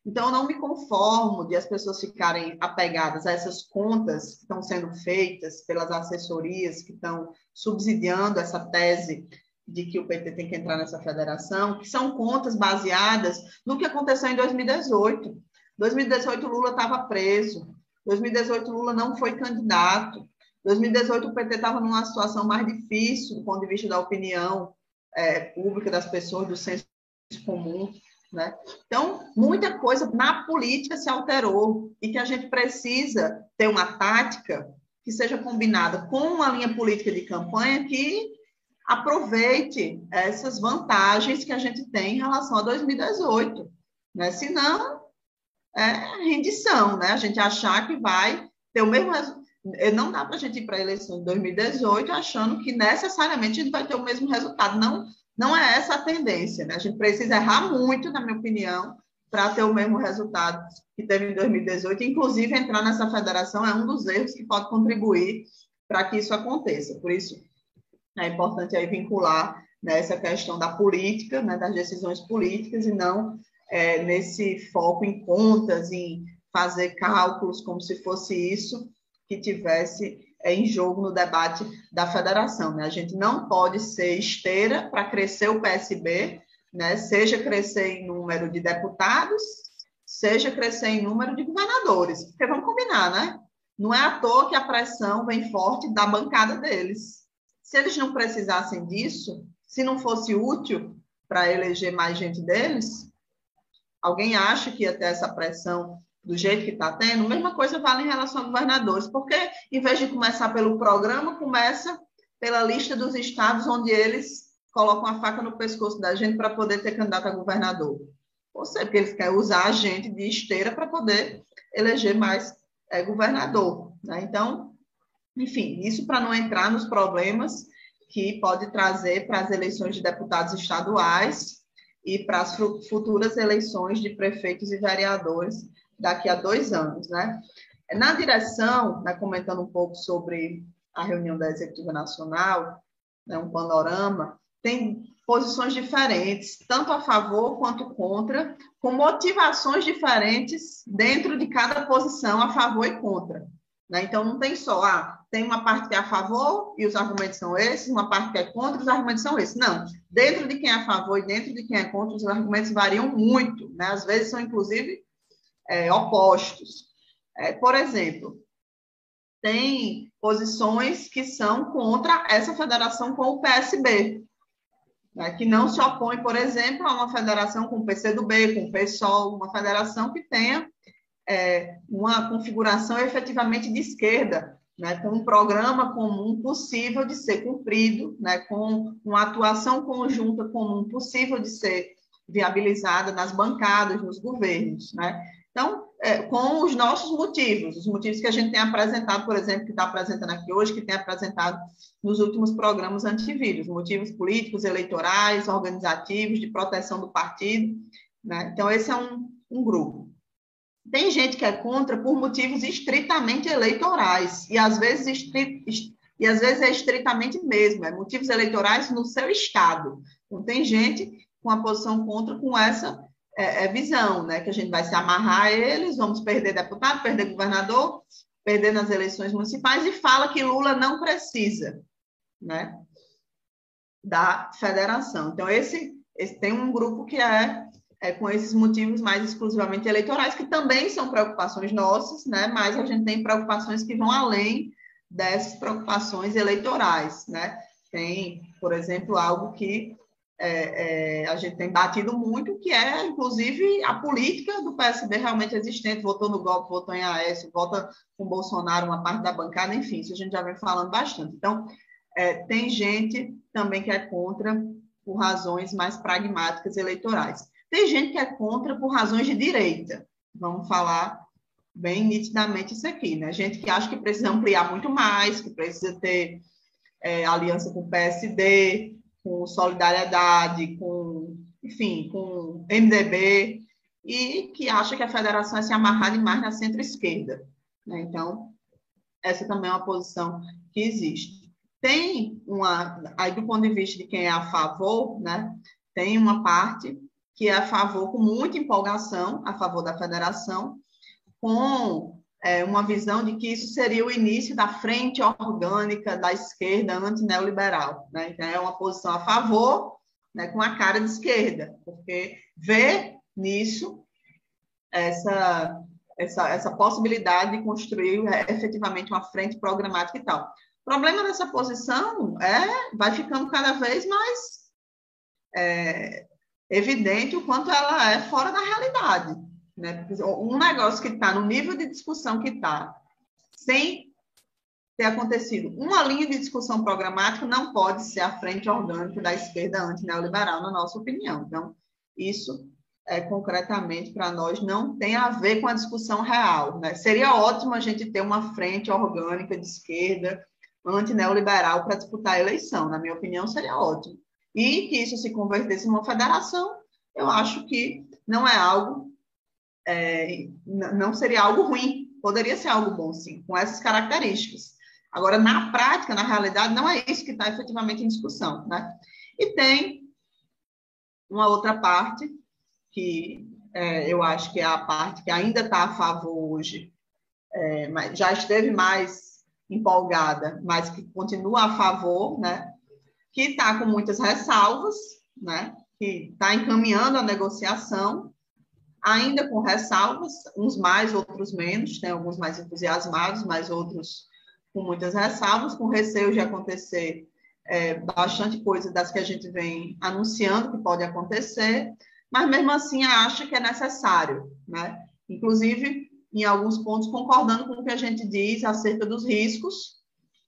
Então, eu não me conformo de as pessoas ficarem apegadas a essas contas que estão sendo feitas pelas assessorias que estão subsidiando essa tese de que o PT tem que entrar nessa federação, que são contas baseadas no que aconteceu em 2018. 2018 Lula estava preso. 2018 Lula não foi candidato. 2018, o PT estava numa situação mais difícil do ponto de vista da opinião é, pública das pessoas, do senso comum. Né? Então, muita coisa na política se alterou e que a gente precisa ter uma tática que seja combinada com uma linha política de campanha que aproveite essas vantagens que a gente tem em relação a 2018. Né? Senão, é rendição, né? a gente achar que vai ter o mesmo resultado não dá para a gente ir para a eleição de 2018 achando que necessariamente a gente vai ter o mesmo resultado. Não, não é essa a tendência. Né? A gente precisa errar muito, na minha opinião, para ter o mesmo resultado que teve em 2018. Inclusive, entrar nessa federação é um dos erros que pode contribuir para que isso aconteça. Por isso, é importante aí vincular né, essa questão da política, né, das decisões políticas, e não é, nesse foco em contas, em fazer cálculos como se fosse isso que tivesse em jogo no debate da federação. Né? A gente não pode ser esteira para crescer o PSB, né? seja crescer em número de deputados, seja crescer em número de governadores, porque vamos combinar, né? Não é à toa que a pressão vem forte da bancada deles. Se eles não precisassem disso, se não fosse útil para eleger mais gente deles, alguém acha que ia ter essa pressão do jeito que está tendo? Mesma coisa vale em relação a governadores, porque em vez de começar pelo programa, começa pela lista dos estados onde eles colocam a faca no pescoço da gente para poder ter candidato a governador. Ou seja, porque eles querem usar a gente de esteira para poder eleger mais é, governador. Né? Então, enfim, isso para não entrar nos problemas que pode trazer para as eleições de deputados estaduais e para as futuras eleições de prefeitos e vereadores daqui a dois anos, né? Na direção, né, comentando um pouco sobre a reunião da Executiva Nacional, né, um panorama, tem posições diferentes, tanto a favor quanto contra, com motivações diferentes dentro de cada posição a favor e contra. Né? Então, não tem só, ah, tem uma parte que é a favor e os argumentos são esses, uma parte que é contra e os argumentos são esses. Não, dentro de quem é a favor e dentro de quem é contra, os argumentos variam muito, né? às vezes são, inclusive, é, opostos. É, por exemplo, tem posições que são contra essa federação com o PSB, né? que não se opõe, por exemplo, a uma federação com o PCdoB, com o PSOL, uma federação que tenha é, uma configuração efetivamente de esquerda, né, com um programa comum possível de ser cumprido, né, com uma atuação conjunta comum possível de ser viabilizada nas bancadas, nos governos. Né? Então, é, com os nossos motivos, os motivos que a gente tem apresentado, por exemplo, que está apresentando aqui hoje, que tem apresentado nos últimos programas antivírus, motivos políticos, eleitorais, organizativos, de proteção do partido. Né? Então, esse é um, um grupo. Tem gente que é contra por motivos estritamente eleitorais, e às vezes, estri... e às vezes é estritamente mesmo, é motivos eleitorais no seu estado. Então, tem gente com a posição contra com essa é, é visão, né? que a gente vai se amarrar a eles, vamos perder deputado, perder governador, perder nas eleições municipais, e fala que Lula não precisa né? da federação. Então, esse, esse tem um grupo que é é, com esses motivos mais exclusivamente eleitorais, que também são preocupações nossas, né? mas a gente tem preocupações que vão além dessas preocupações eleitorais. Né? Tem, por exemplo, algo que é, é, a gente tem batido muito, que é, inclusive, a política do PSB realmente existente, votou no golpe, votou em Aécio, vota com Bolsonaro, uma parte da bancada, enfim, isso a gente já vem falando bastante. Então, é, tem gente também que é contra por razões mais pragmáticas eleitorais. Tem gente que é contra por razões de direita. Vamos falar bem nitidamente isso aqui, né? Gente que acha que precisa ampliar muito mais, que precisa ter é, aliança com o PSD, com Solidariedade, com, enfim, com MDB, e que acha que a federação é se amarrar demais na centro-esquerda. Né? Então, essa também é uma posição que existe. Tem uma, aí do ponto de vista de quem é a favor, né, tem uma parte que é a favor, com muita empolgação, a favor da federação, com é, uma visão de que isso seria o início da frente orgânica da esquerda anti-neoliberal. Né? Então, é uma posição a favor, né, com a cara de esquerda, porque vê nisso essa, essa, essa possibilidade de construir é, efetivamente uma frente programática e tal. O problema dessa posição é vai ficando cada vez mais é, evidente o quanto ela é fora da realidade. Né? Um negócio que está no nível de discussão que está, sem ter acontecido uma linha de discussão programática, não pode ser a frente orgânica da esquerda anti-neoliberal, na nossa opinião. Então, isso é, concretamente para nós não tem a ver com a discussão real. Né? Seria ótimo a gente ter uma frente orgânica de esquerda anti-neoliberal para disputar a eleição, na minha opinião, seria ótimo e que isso se convertesse em uma federação, eu acho que não é algo é, não seria algo ruim, poderia ser algo bom, sim, com essas características. Agora, na prática, na realidade, não é isso que está efetivamente em discussão. Né? E tem uma outra parte, que é, eu acho que é a parte que ainda está a favor hoje, é, mas já esteve mais empolgada, mas que continua a favor, né? que está com muitas ressalvas, né? que está encaminhando a negociação, ainda com ressalvas, uns mais, outros menos, tem alguns mais entusiasmados, mas outros com muitas ressalvas, com receio de acontecer é, bastante coisa das que a gente vem anunciando que pode acontecer, mas mesmo assim acha que é necessário, né? Inclusive, em alguns pontos, concordando com o que a gente diz acerca dos riscos,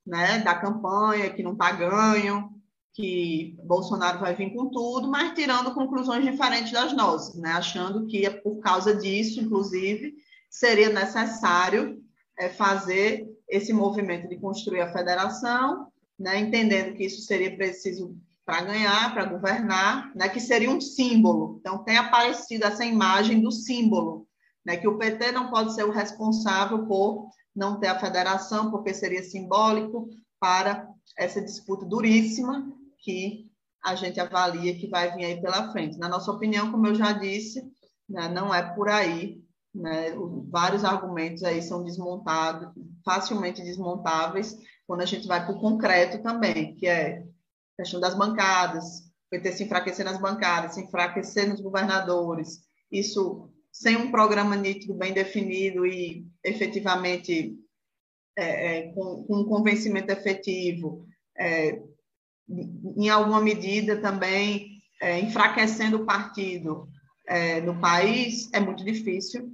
né, da campanha, que não está ganho, que Bolsonaro vai vir com tudo, mas tirando conclusões diferentes das nossas, né? achando que é por causa disso, inclusive, seria necessário é, fazer esse movimento de construir a federação, né? entendendo que isso seria preciso para ganhar, para governar, né? que seria um símbolo. Então, tem aparecido essa imagem do símbolo, né? que o PT não pode ser o responsável por não ter a federação, porque seria simbólico para essa disputa duríssima que a gente avalia que vai vir aí pela frente. Na nossa opinião, como eu já disse, né, não é por aí. Né, vários argumentos aí são desmontados, facilmente desmontáveis, quando a gente vai para o concreto também, que é a questão das bancadas, o PT se enfraquecer nas bancadas, se enfraquecer nos governadores, isso sem um programa nítido, bem definido e efetivamente é, é, com, com um convencimento efetivo, é, em alguma medida também é, enfraquecendo o partido é, no país, é muito difícil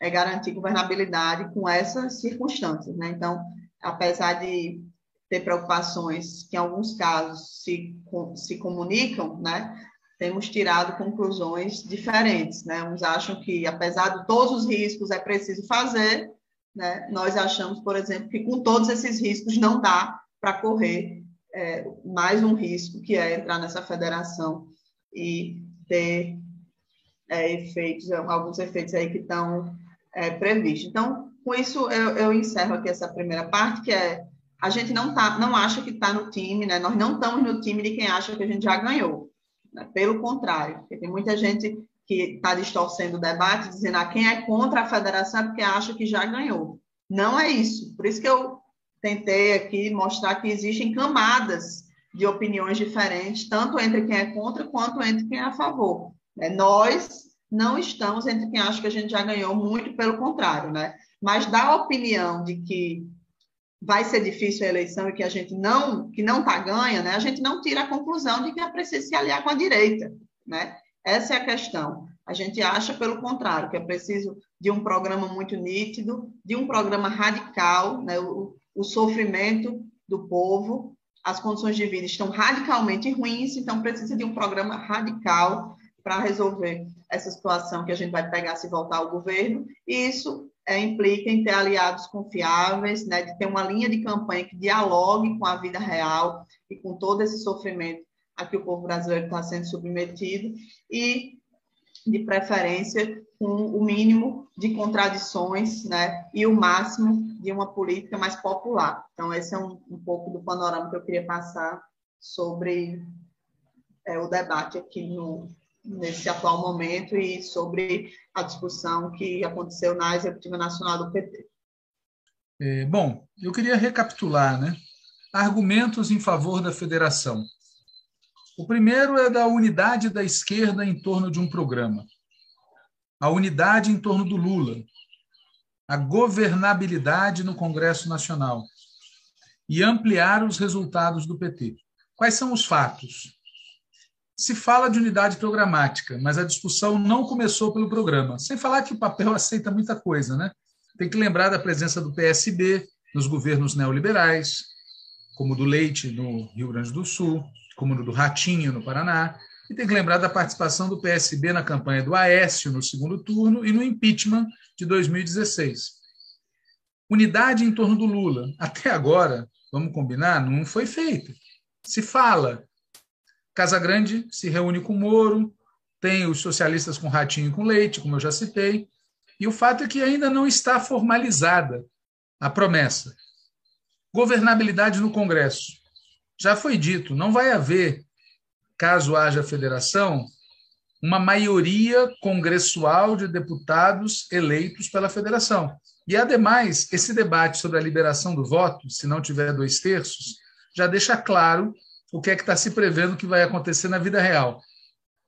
é, garantir governabilidade com essas circunstâncias. Né? Então, apesar de ter preocupações que, em alguns casos, se, se comunicam, né? temos tirado conclusões diferentes. Né? Uns acham que, apesar de todos os riscos, é preciso fazer, né? nós achamos, por exemplo, que com todos esses riscos não dá para correr é, mais um risco, que é entrar nessa federação e ter é, efeitos, alguns efeitos aí que estão é, previstos. Então, com isso, eu, eu, encerro aqui essa primeira parte, que é a gente não, tá, não acha que está no time, né? nós não estamos no time de quem acha que a gente já ganhou. Né? Pelo contrário, porque tem muita gente que está distorcendo o debate, dizendo ah, quem é contra a federação é porque acha que já ganhou. Não é isso. Por isso que eu tentei aqui mostrar que existem camadas de opiniões diferentes, tanto entre quem é contra quanto entre quem é a favor. Né? Nós não estamos entre quem acha que a gente já ganhou, muito pelo contrário, né? Mas da opinião de que vai ser difícil a eleição e que a gente não que não está ganha, né? A gente não tira a conclusão de que é preciso se aliar com a direita, né? Essa é a questão. A gente acha, pelo contrário, que é preciso de um programa muito nítido, de um programa radical, né? O, o sofrimento do povo, as condições de vida estão radicalmente ruins, então precisa de um programa radical para resolver essa situação que a gente vai pegar se voltar ao governo, e isso é, implica em ter aliados confiáveis, né, de ter uma linha de campanha que dialogue com a vida real e com todo esse sofrimento a que o povo brasileiro está sendo submetido, e, de preferência, com o mínimo de contradições né, e o máximo de uma política mais popular. Então, esse é um, um pouco do panorama que eu queria passar sobre é, o debate aqui no, nesse atual momento e sobre a discussão que aconteceu na Executiva Nacional do PT. É, bom, eu queria recapitular, né? Argumentos em favor da federação. O primeiro é da unidade da esquerda em torno de um programa a unidade em torno do Lula, a governabilidade no Congresso Nacional e ampliar os resultados do PT. Quais são os fatos? Se fala de unidade programática, mas a discussão não começou pelo programa. Sem falar que o papel aceita muita coisa, né? Tem que lembrar da presença do PSB nos governos neoliberais, como do Leite no Rio Grande do Sul, como no do Ratinho no Paraná, e tem que lembrar da participação do PSB na campanha do Aécio no segundo turno e no impeachment de 2016. Unidade em torno do Lula. Até agora, vamos combinar, não foi feita. Se fala. Casa Grande se reúne com Moro, tem os socialistas com Ratinho e com Leite, como eu já citei, E o fato é que ainda não está formalizada a promessa. Governabilidade no Congresso. Já foi dito, não vai haver, caso haja federação, uma maioria congressual de deputados eleitos pela federação. E, ademais, esse debate sobre a liberação do voto, se não tiver dois terços, já deixa claro o que é que está se prevendo que vai acontecer na vida real.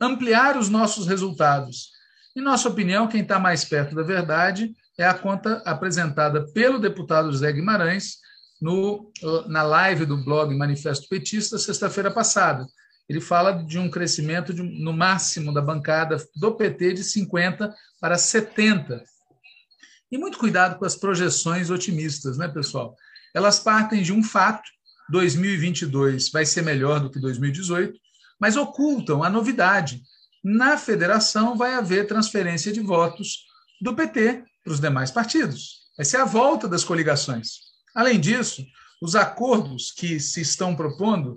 Ampliar os nossos resultados. Em nossa opinião, quem está mais perto da verdade é a conta apresentada pelo deputado José Guimarães no, na live do blog Manifesto Petista, sexta-feira passada. Ele fala de um crescimento de, no máximo da bancada do PT de 50 para 70. E muito cuidado com as projeções otimistas, né, pessoal? Elas partem de um fato 2022 vai ser melhor do que 2018, mas ocultam a novidade. Na federação vai haver transferência de votos do PT para os demais partidos. Vai ser a volta das coligações. Além disso, os acordos que se estão propondo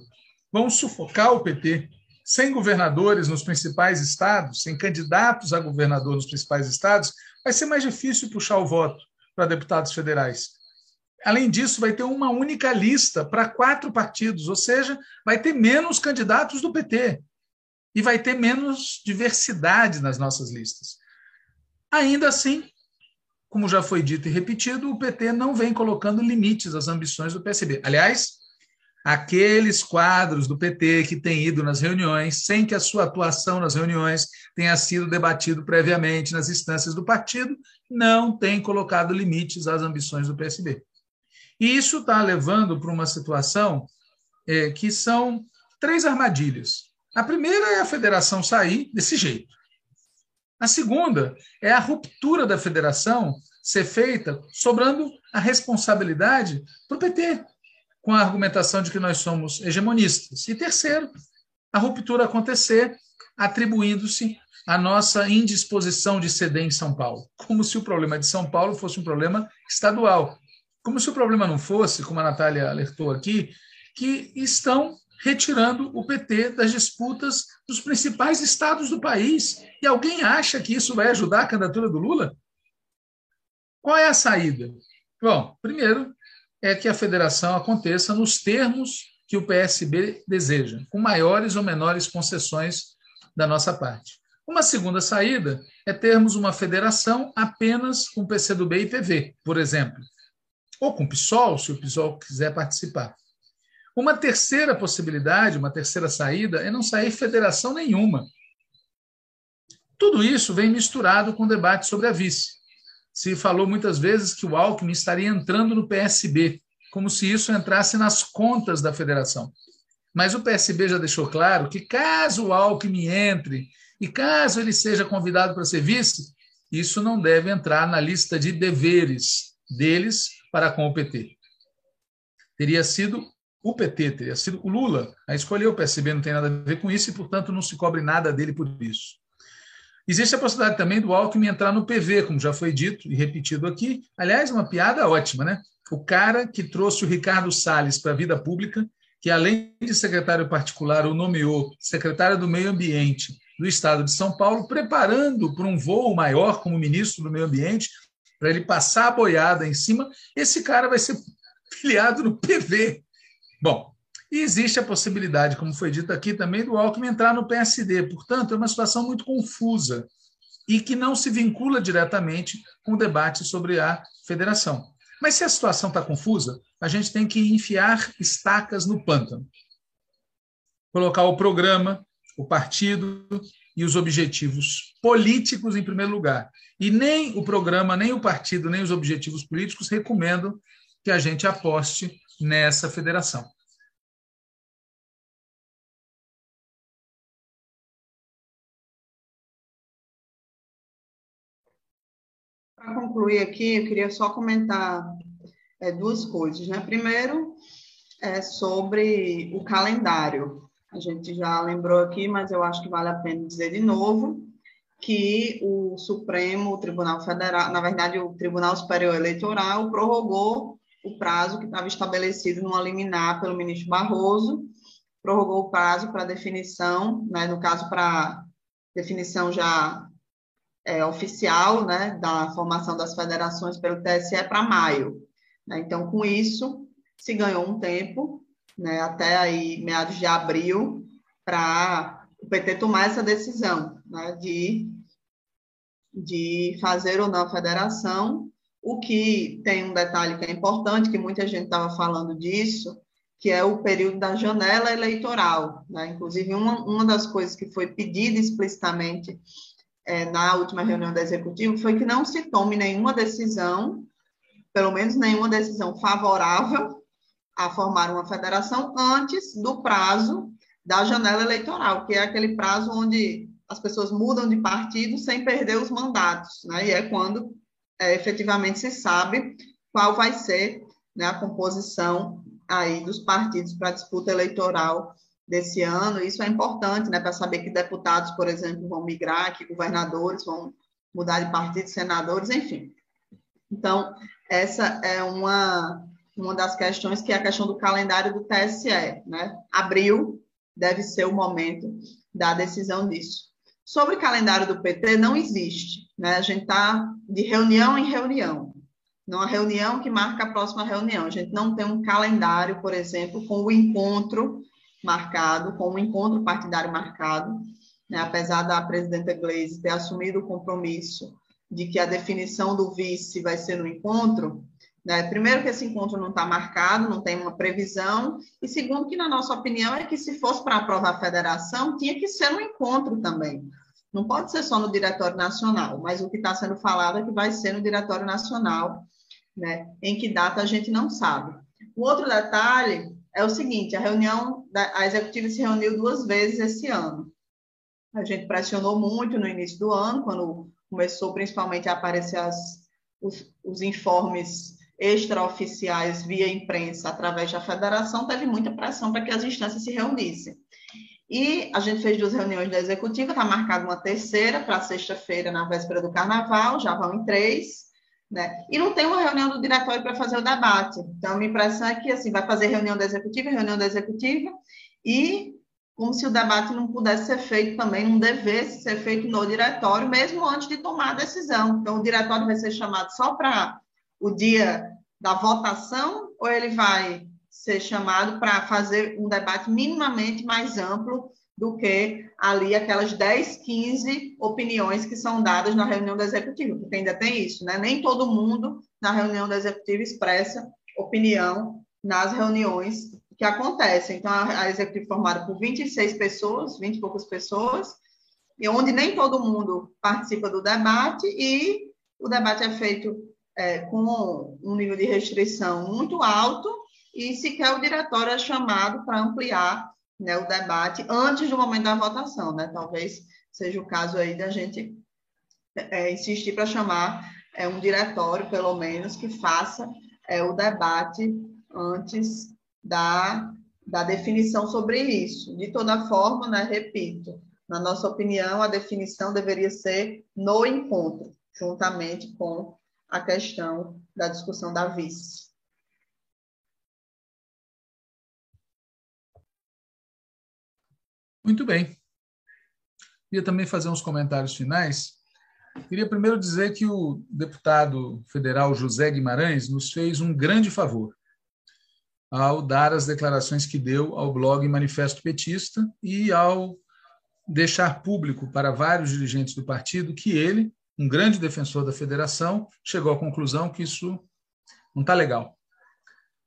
vão sufocar o PT. Sem governadores nos principais estados, sem candidatos a governador nos principais estados, vai ser mais difícil puxar o voto para deputados federais. Além disso, vai ter uma única lista para quatro partidos, ou seja, vai ter menos candidatos do PT e vai ter menos diversidade nas nossas listas. Ainda assim, como já foi dito e repetido, o PT não vem colocando limites às ambições do PSB. Aliás, aqueles quadros do PT que têm ido nas reuniões, sem que a sua atuação nas reuniões tenha sido debatido previamente nas instâncias do partido, não têm colocado limites às ambições do PSB. E isso está levando para uma situação é, que são três armadilhas. A primeira é a federação sair desse jeito. A segunda é a ruptura da federação ser feita sobrando a responsabilidade para o PT, com a argumentação de que nós somos hegemonistas. E terceiro, a ruptura acontecer atribuindo-se a nossa indisposição de ceder em São Paulo, como se o problema de São Paulo fosse um problema estadual. Como se o problema não fosse, como a Natália alertou aqui, que estão retirando o PT das disputas dos principais estados do país. E alguém acha que isso vai ajudar a candidatura do Lula? Qual é a saída? Bom, primeiro é que a federação aconteça nos termos que o PSB deseja, com maiores ou menores concessões da nossa parte. Uma segunda saída é termos uma federação apenas com PCdoB e PV, por exemplo, ou com o PSOL, se o PSOL quiser participar. Uma terceira possibilidade, uma terceira saída, é não sair federação nenhuma. Tudo isso vem misturado com o debate sobre a vice. Se falou muitas vezes que o Alckmin estaria entrando no PSB, como se isso entrasse nas contas da federação. Mas o PSB já deixou claro que, caso o Alckmin entre e caso ele seja convidado para ser vice, isso não deve entrar na lista de deveres deles para com o PT. Teria sido o PT, teria sido o Lula a escolher o PSB, não tem nada a ver com isso e, portanto, não se cobre nada dele por isso. Existe a possibilidade também do Alckmin entrar no PV, como já foi dito e repetido aqui. Aliás, uma piada ótima, né? O cara que trouxe o Ricardo Salles para a vida pública, que além de secretário particular, o nomeou secretário do Meio Ambiente do Estado de São Paulo, preparando para um voo maior como ministro do Meio Ambiente, para ele passar a boiada em cima, esse cara vai ser filiado no PV. Bom, e existe a possibilidade, como foi dito aqui também, do Alckmin entrar no PSD. Portanto, é uma situação muito confusa e que não se vincula diretamente com o debate sobre a federação. Mas se a situação está confusa, a gente tem que enfiar estacas no pântano. Colocar o programa, o partido e os objetivos políticos em primeiro lugar. E nem o programa, nem o partido, nem os objetivos políticos recomendam que a gente aposte nessa federação. Para concluir aqui, eu queria só comentar é, duas coisas. Né? Primeiro, é sobre o calendário. A gente já lembrou aqui, mas eu acho que vale a pena dizer de novo que o Supremo, o Tribunal Federal, na verdade, o Tribunal Superior Eleitoral prorrogou o prazo que estava estabelecido no liminar pelo ministro Barroso, prorrogou o prazo para definição, né, no caso, para definição já é, oficial né, da formação das federações pelo TSE para maio. Né? Então, com isso, se ganhou um tempo, né, até aí meados de abril, para o PT tomar essa decisão né, de, de fazer ou não a federação. O que tem um detalhe que é importante, que muita gente estava falando disso, que é o período da janela eleitoral. Né? Inclusive, uma, uma das coisas que foi pedida explicitamente é, na última reunião da executiva foi que não se tome nenhuma decisão, pelo menos nenhuma decisão favorável a formar uma federação antes do prazo da janela eleitoral, que é aquele prazo onde as pessoas mudam de partido sem perder os mandatos, né? E é quando é, efetivamente se sabe qual vai ser né, a composição aí dos partidos para a disputa eleitoral desse ano. Isso é importante, né, para saber que deputados, por exemplo, vão migrar, que governadores vão mudar de partido, senadores, enfim. Então, essa é uma, uma das questões que é a questão do calendário do TSE, né? Abril deve ser o momento da decisão disso. Sobre o calendário do PT, não existe, né? A gente está de reunião em reunião. Numa reunião que marca a próxima reunião. A gente não tem um calendário, por exemplo, com o encontro marcado, com o encontro partidário marcado, né? apesar da presidenta Gleisi ter assumido o compromisso de que a definição do vice vai ser no encontro, né? primeiro que esse encontro não está marcado, não tem uma previsão, e segundo que, na nossa opinião, é que se fosse para aprovar a federação, tinha que ser no encontro também. Não pode ser só no Diretório Nacional, mas o que está sendo falado é que vai ser no Diretório Nacional, né? em que data a gente não sabe. O outro detalhe é o seguinte: a reunião, da, a executiva se reuniu duas vezes esse ano. A gente pressionou muito no início do ano, quando começou principalmente a aparecer as, os, os informes extraoficiais via imprensa através da federação, teve muita pressão para que as instâncias se reunissem. E a gente fez duas reuniões da executiva, está marcada uma terceira para sexta-feira, na véspera do carnaval, já vão em três. Né? E não tem uma reunião do diretório para fazer o debate. Então, a minha impressão é que assim, vai fazer reunião da executiva, reunião da executiva, e como se o debate não pudesse ser feito também, não devesse ser feito no diretório, mesmo antes de tomar a decisão. Então, o diretório vai ser chamado só para o dia da votação, ou ele vai ser chamado para fazer um debate minimamente mais amplo do que ali aquelas 10, 15 opiniões que são dadas na reunião da executiva, porque ainda tem isso, né? Nem todo mundo na reunião da executiva expressa opinião nas reuniões que acontecem. Então, a, executiva formada por 26 pessoas, 20 e poucas pessoas, e onde nem todo mundo participa do debate, e o debate é feito é, com um nível de restrição muito alto, e sequer o diretório é chamado para ampliar né, o debate antes do momento da votação, né? Talvez seja o caso aí da gente é, insistir para chamar é, um diretório, pelo menos, que faça é, o debate antes da, da definição sobre isso. De toda forma, né, repito, na nossa opinião, a definição deveria ser no encontro, juntamente com a questão da discussão da vice. Muito bem. Queria também fazer uns comentários finais. Queria primeiro dizer que o deputado federal José Guimarães nos fez um grande favor ao dar as declarações que deu ao blog Manifesto Petista e ao deixar público para vários dirigentes do partido que ele, um grande defensor da federação, chegou à conclusão que isso não está legal.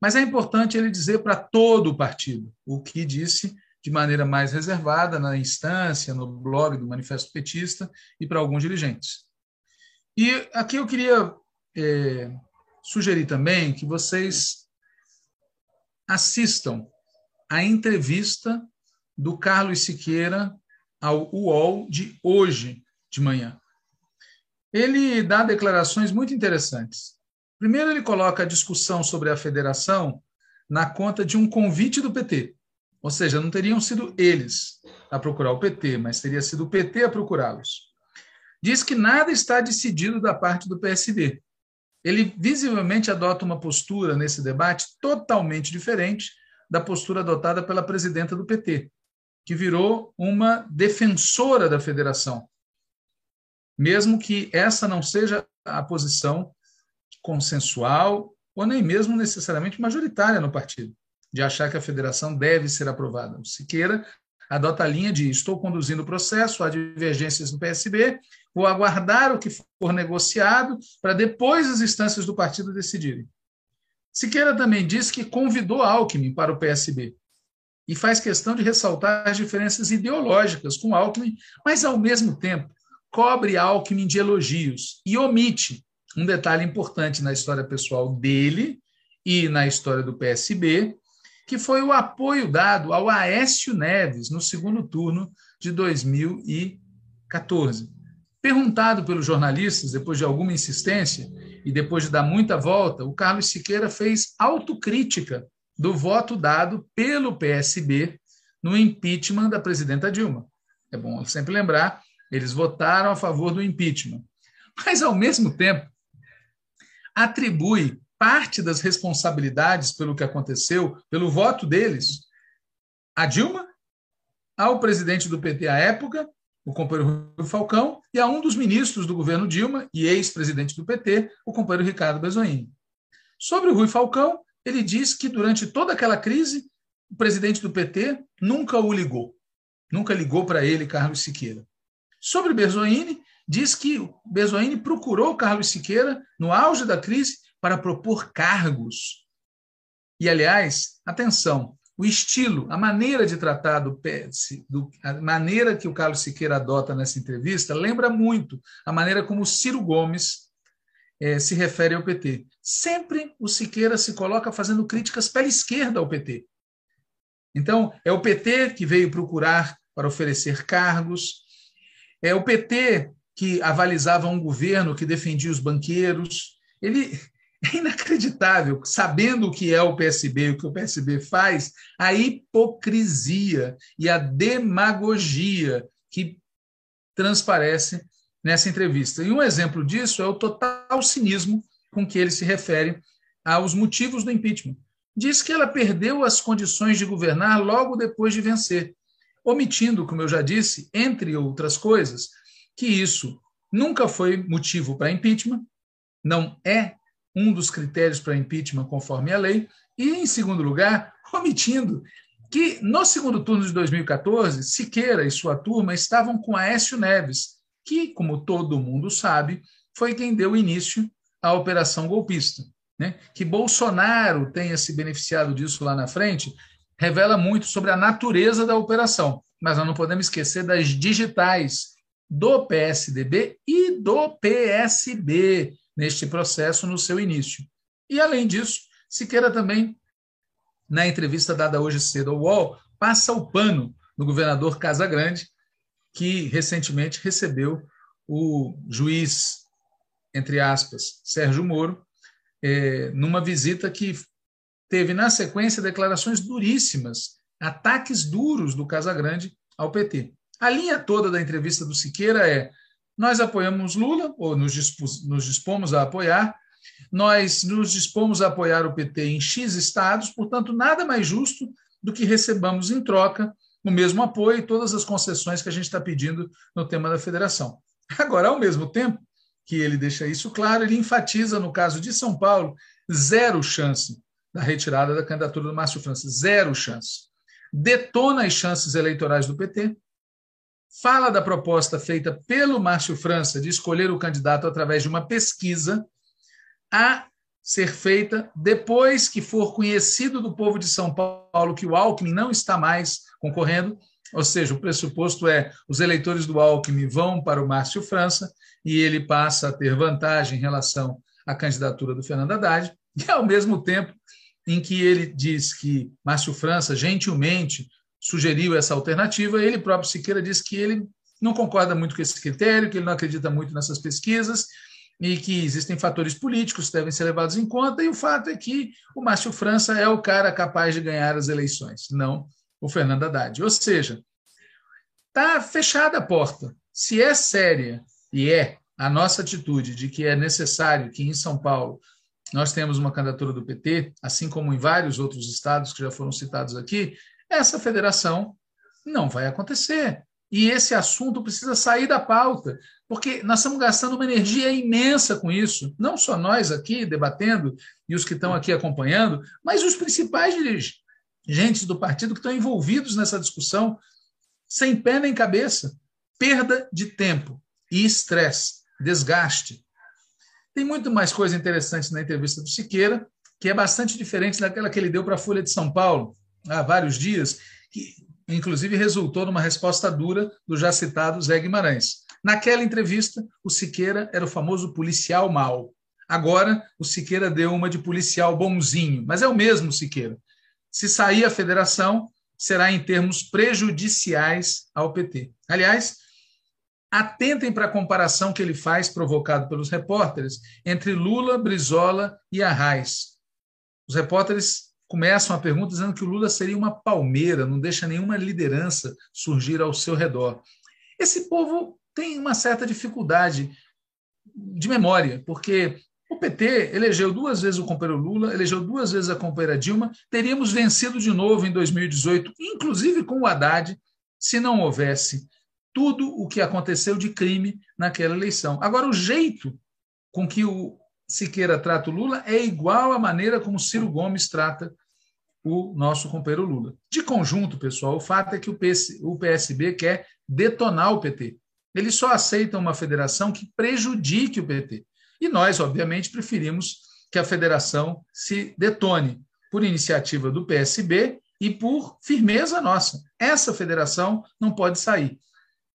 Mas é importante ele dizer para todo o partido o que disse de maneira mais reservada na instância, no blog do Manifesto Petista e para alguns dirigentes. E aqui eu queria é, sugerir também que vocês assistam a entrevista do Carlos Siqueira ao UOL de hoje de manhã. Ele dá declarações muito interessantes. Primeiro, ele coloca a discussão sobre a federação na conta de um convite do PT. Ou seja, não teriam sido eles a procurar o PT, mas teria sido o PT a procurá-los. Diz que nada está decidido da parte do PSD. Ele visivelmente adota uma postura nesse debate totalmente diferente da postura adotada pela presidenta do PT, que virou uma defensora da federação. Mesmo que essa não seja a posição consensual ou nem mesmo necessariamente majoritária no partido, de achar que a federação deve ser aprovada. O Siqueira adota a linha de estou conduzindo o processo, há divergências no PSB, vou aguardar o que for negociado para depois as instâncias do partido decidirem. Siqueira também diz que convidou Alckmin para o PSB e faz questão de ressaltar as diferenças ideológicas com Alckmin, mas ao mesmo tempo cobre Alckmin de elogios e omite um detalhe importante na história pessoal dele e na história do PSB, que foi o apoio dado ao Aécio Neves no segundo turno de 2014. Perguntado pelos jornalistas, depois de alguma insistência e depois de dar muita volta, o Carlos Siqueira fez autocrítica do voto dado pelo PSB no impeachment da presidenta Dilma. É bom sempre lembrar, eles votaram a favor do impeachment. Mas, ao mesmo tempo, atribui parte das responsabilidades pelo que aconteceu, pelo voto deles, a Dilma, ao presidente do PT à época, o companheiro Rui Falcão, e a um dos ministros do governo Dilma e ex-presidente do PT, o companheiro Ricardo Bezoini. Sobre o Rui Falcão, ele diz que durante toda aquela crise, o presidente do PT nunca o ligou. Nunca ligou para ele, Carlos Siqueira. Sobre Bezoini, diz que Bezoini procurou Carlos Siqueira no auge da crise para propor cargos. E, aliás, atenção, o estilo, a maneira de tratar do, do a maneira que o Carlos Siqueira adota nessa entrevista lembra muito a maneira como o Ciro Gomes é, se refere ao PT. Sempre o Siqueira se coloca fazendo críticas pela esquerda ao PT. Então, é o PT que veio procurar para oferecer cargos, é o PT que avalizava um governo que defendia os banqueiros. Ele, é inacreditável, sabendo o que é o PSB, o que o PSB faz, a hipocrisia e a demagogia que transparece nessa entrevista. E um exemplo disso é o total cinismo com que ele se refere aos motivos do impeachment. Diz que ela perdeu as condições de governar logo depois de vencer, omitindo, como eu já disse, entre outras coisas, que isso nunca foi motivo para impeachment, não é um dos critérios para impeachment conforme a lei, e, em segundo lugar, omitindo que no segundo turno de 2014, Siqueira e sua turma estavam com Aécio Neves, que, como todo mundo sabe, foi quem deu início à operação golpista. Né? Que Bolsonaro tenha se beneficiado disso lá na frente revela muito sobre a natureza da operação, mas nós não podemos esquecer das digitais do PSDB e do PSB, neste processo no seu início. E, além disso, Siqueira também, na entrevista dada hoje cedo ao UOL, passa o pano no governador Casagrande, que recentemente recebeu o juiz, entre aspas, Sérgio Moro, é, numa visita que teve, na sequência, declarações duríssimas, ataques duros do Casagrande ao PT. A linha toda da entrevista do Siqueira é: nós apoiamos Lula, ou nos, nos dispomos a apoiar, nós nos dispomos a apoiar o PT em X estados, portanto, nada mais justo do que recebamos em troca o mesmo apoio e todas as concessões que a gente está pedindo no tema da federação. Agora, ao mesmo tempo que ele deixa isso claro, ele enfatiza, no caso de São Paulo, zero chance da retirada da candidatura do Márcio França, zero chance. Detona as chances eleitorais do PT, fala da proposta feita pelo Márcio França de escolher o candidato através de uma pesquisa a ser feita depois que for conhecido do povo de São Paulo que o Alckmin não está mais concorrendo, ou seja, o pressuposto é os eleitores do Alckmin vão para o Márcio França e ele passa a ter vantagem em relação à candidatura do Fernando Haddad, e ao mesmo tempo em que ele diz que Márcio França gentilmente sugeriu essa alternativa, ele próprio Siqueira disse que ele não concorda muito com esse critério, que ele não acredita muito nessas pesquisas e que existem fatores políticos que devem ser levados em conta, e o fato é que o Márcio França é o cara capaz de ganhar as eleições, não o Fernando Haddad. Ou seja, está fechada a porta. Se é séria, e é a nossa atitude de que é necessário que em São Paulo nós temos uma candidatura do PT, assim como em vários outros estados que já foram citados aqui, essa federação não vai acontecer. E esse assunto precisa sair da pauta. porque nós estamos gastando uma energia imensa com isso, não só nós aqui debatendo e os que estão aqui acompanhando, mas os principais dirigentes do partido que estão envolvidos nessa discussão, sem pé nem cabeça, perda de tempo e estresse, desgaste. Tem muito mais coisa interessante na entrevista do Siqueira, que é bastante diferente daquela que ele deu para a Folha de São Paulo há vários dias, que inclusive resultou numa resposta dura do já citado Zé Guimarães. Naquela entrevista, o Siqueira era o famoso policial mau. Agora, o Siqueira deu uma de policial bonzinho, mas é o mesmo Siqueira. Se sair a federação, será em termos prejudiciais ao PT. Aliás, atentem para a comparação que ele faz, provocado pelos repórteres, entre Lula, Brizola e Arraes. Os repórteres começam a pergunta dizendo que o Lula seria uma palmeira, não deixa nenhuma liderança surgir ao seu redor. Esse povo tem uma certa dificuldade de memória, porque o PT elegeu duas vezes o companheiro Lula, elegeu duas vezes a companheira Dilma, teríamos vencido de novo em 2018, inclusive com o Haddad, se não houvesse tudo o que aconteceu de crime naquela eleição. Agora, o jeito com que o Siqueira trata o Lula é igual à maneira como Ciro Gomes trata o nosso companheiro Lula. De conjunto, pessoal, o fato é que o, PS, o PSB quer detonar o PT. Eles só aceitam uma federação que prejudique o PT. E nós, obviamente, preferimos que a federação se detone por iniciativa do PSB e por firmeza nossa. Essa federação não pode sair.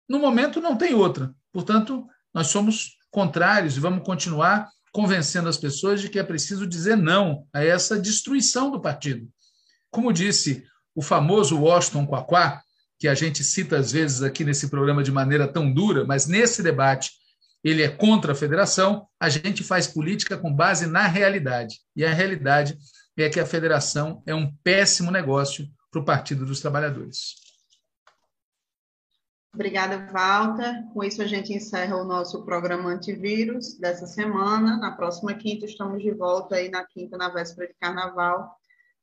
No momento, não tem outra. Portanto, nós somos contrários e vamos continuar convencendo as pessoas de que é preciso dizer não a essa destruição do partido. Como disse o famoso Washington Quaquá, que a gente cita às vezes aqui nesse programa de maneira tão dura, mas nesse debate ele é contra a federação, a gente faz política com base na realidade. E a realidade é que a federação é um péssimo negócio para o Partido dos Trabalhadores. Obrigada, Walter. Com isso, a gente encerra o nosso programa antivírus dessa semana. Na próxima quinta, estamos de volta aí na quinta, na véspera de carnaval,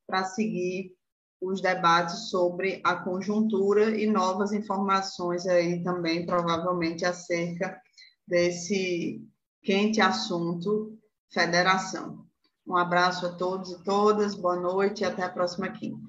para seguir os debates sobre a conjuntura e novas informações aí também, provavelmente, acerca desse quente assunto federação. Um abraço a todos e todas, boa noite e até a próxima quinta.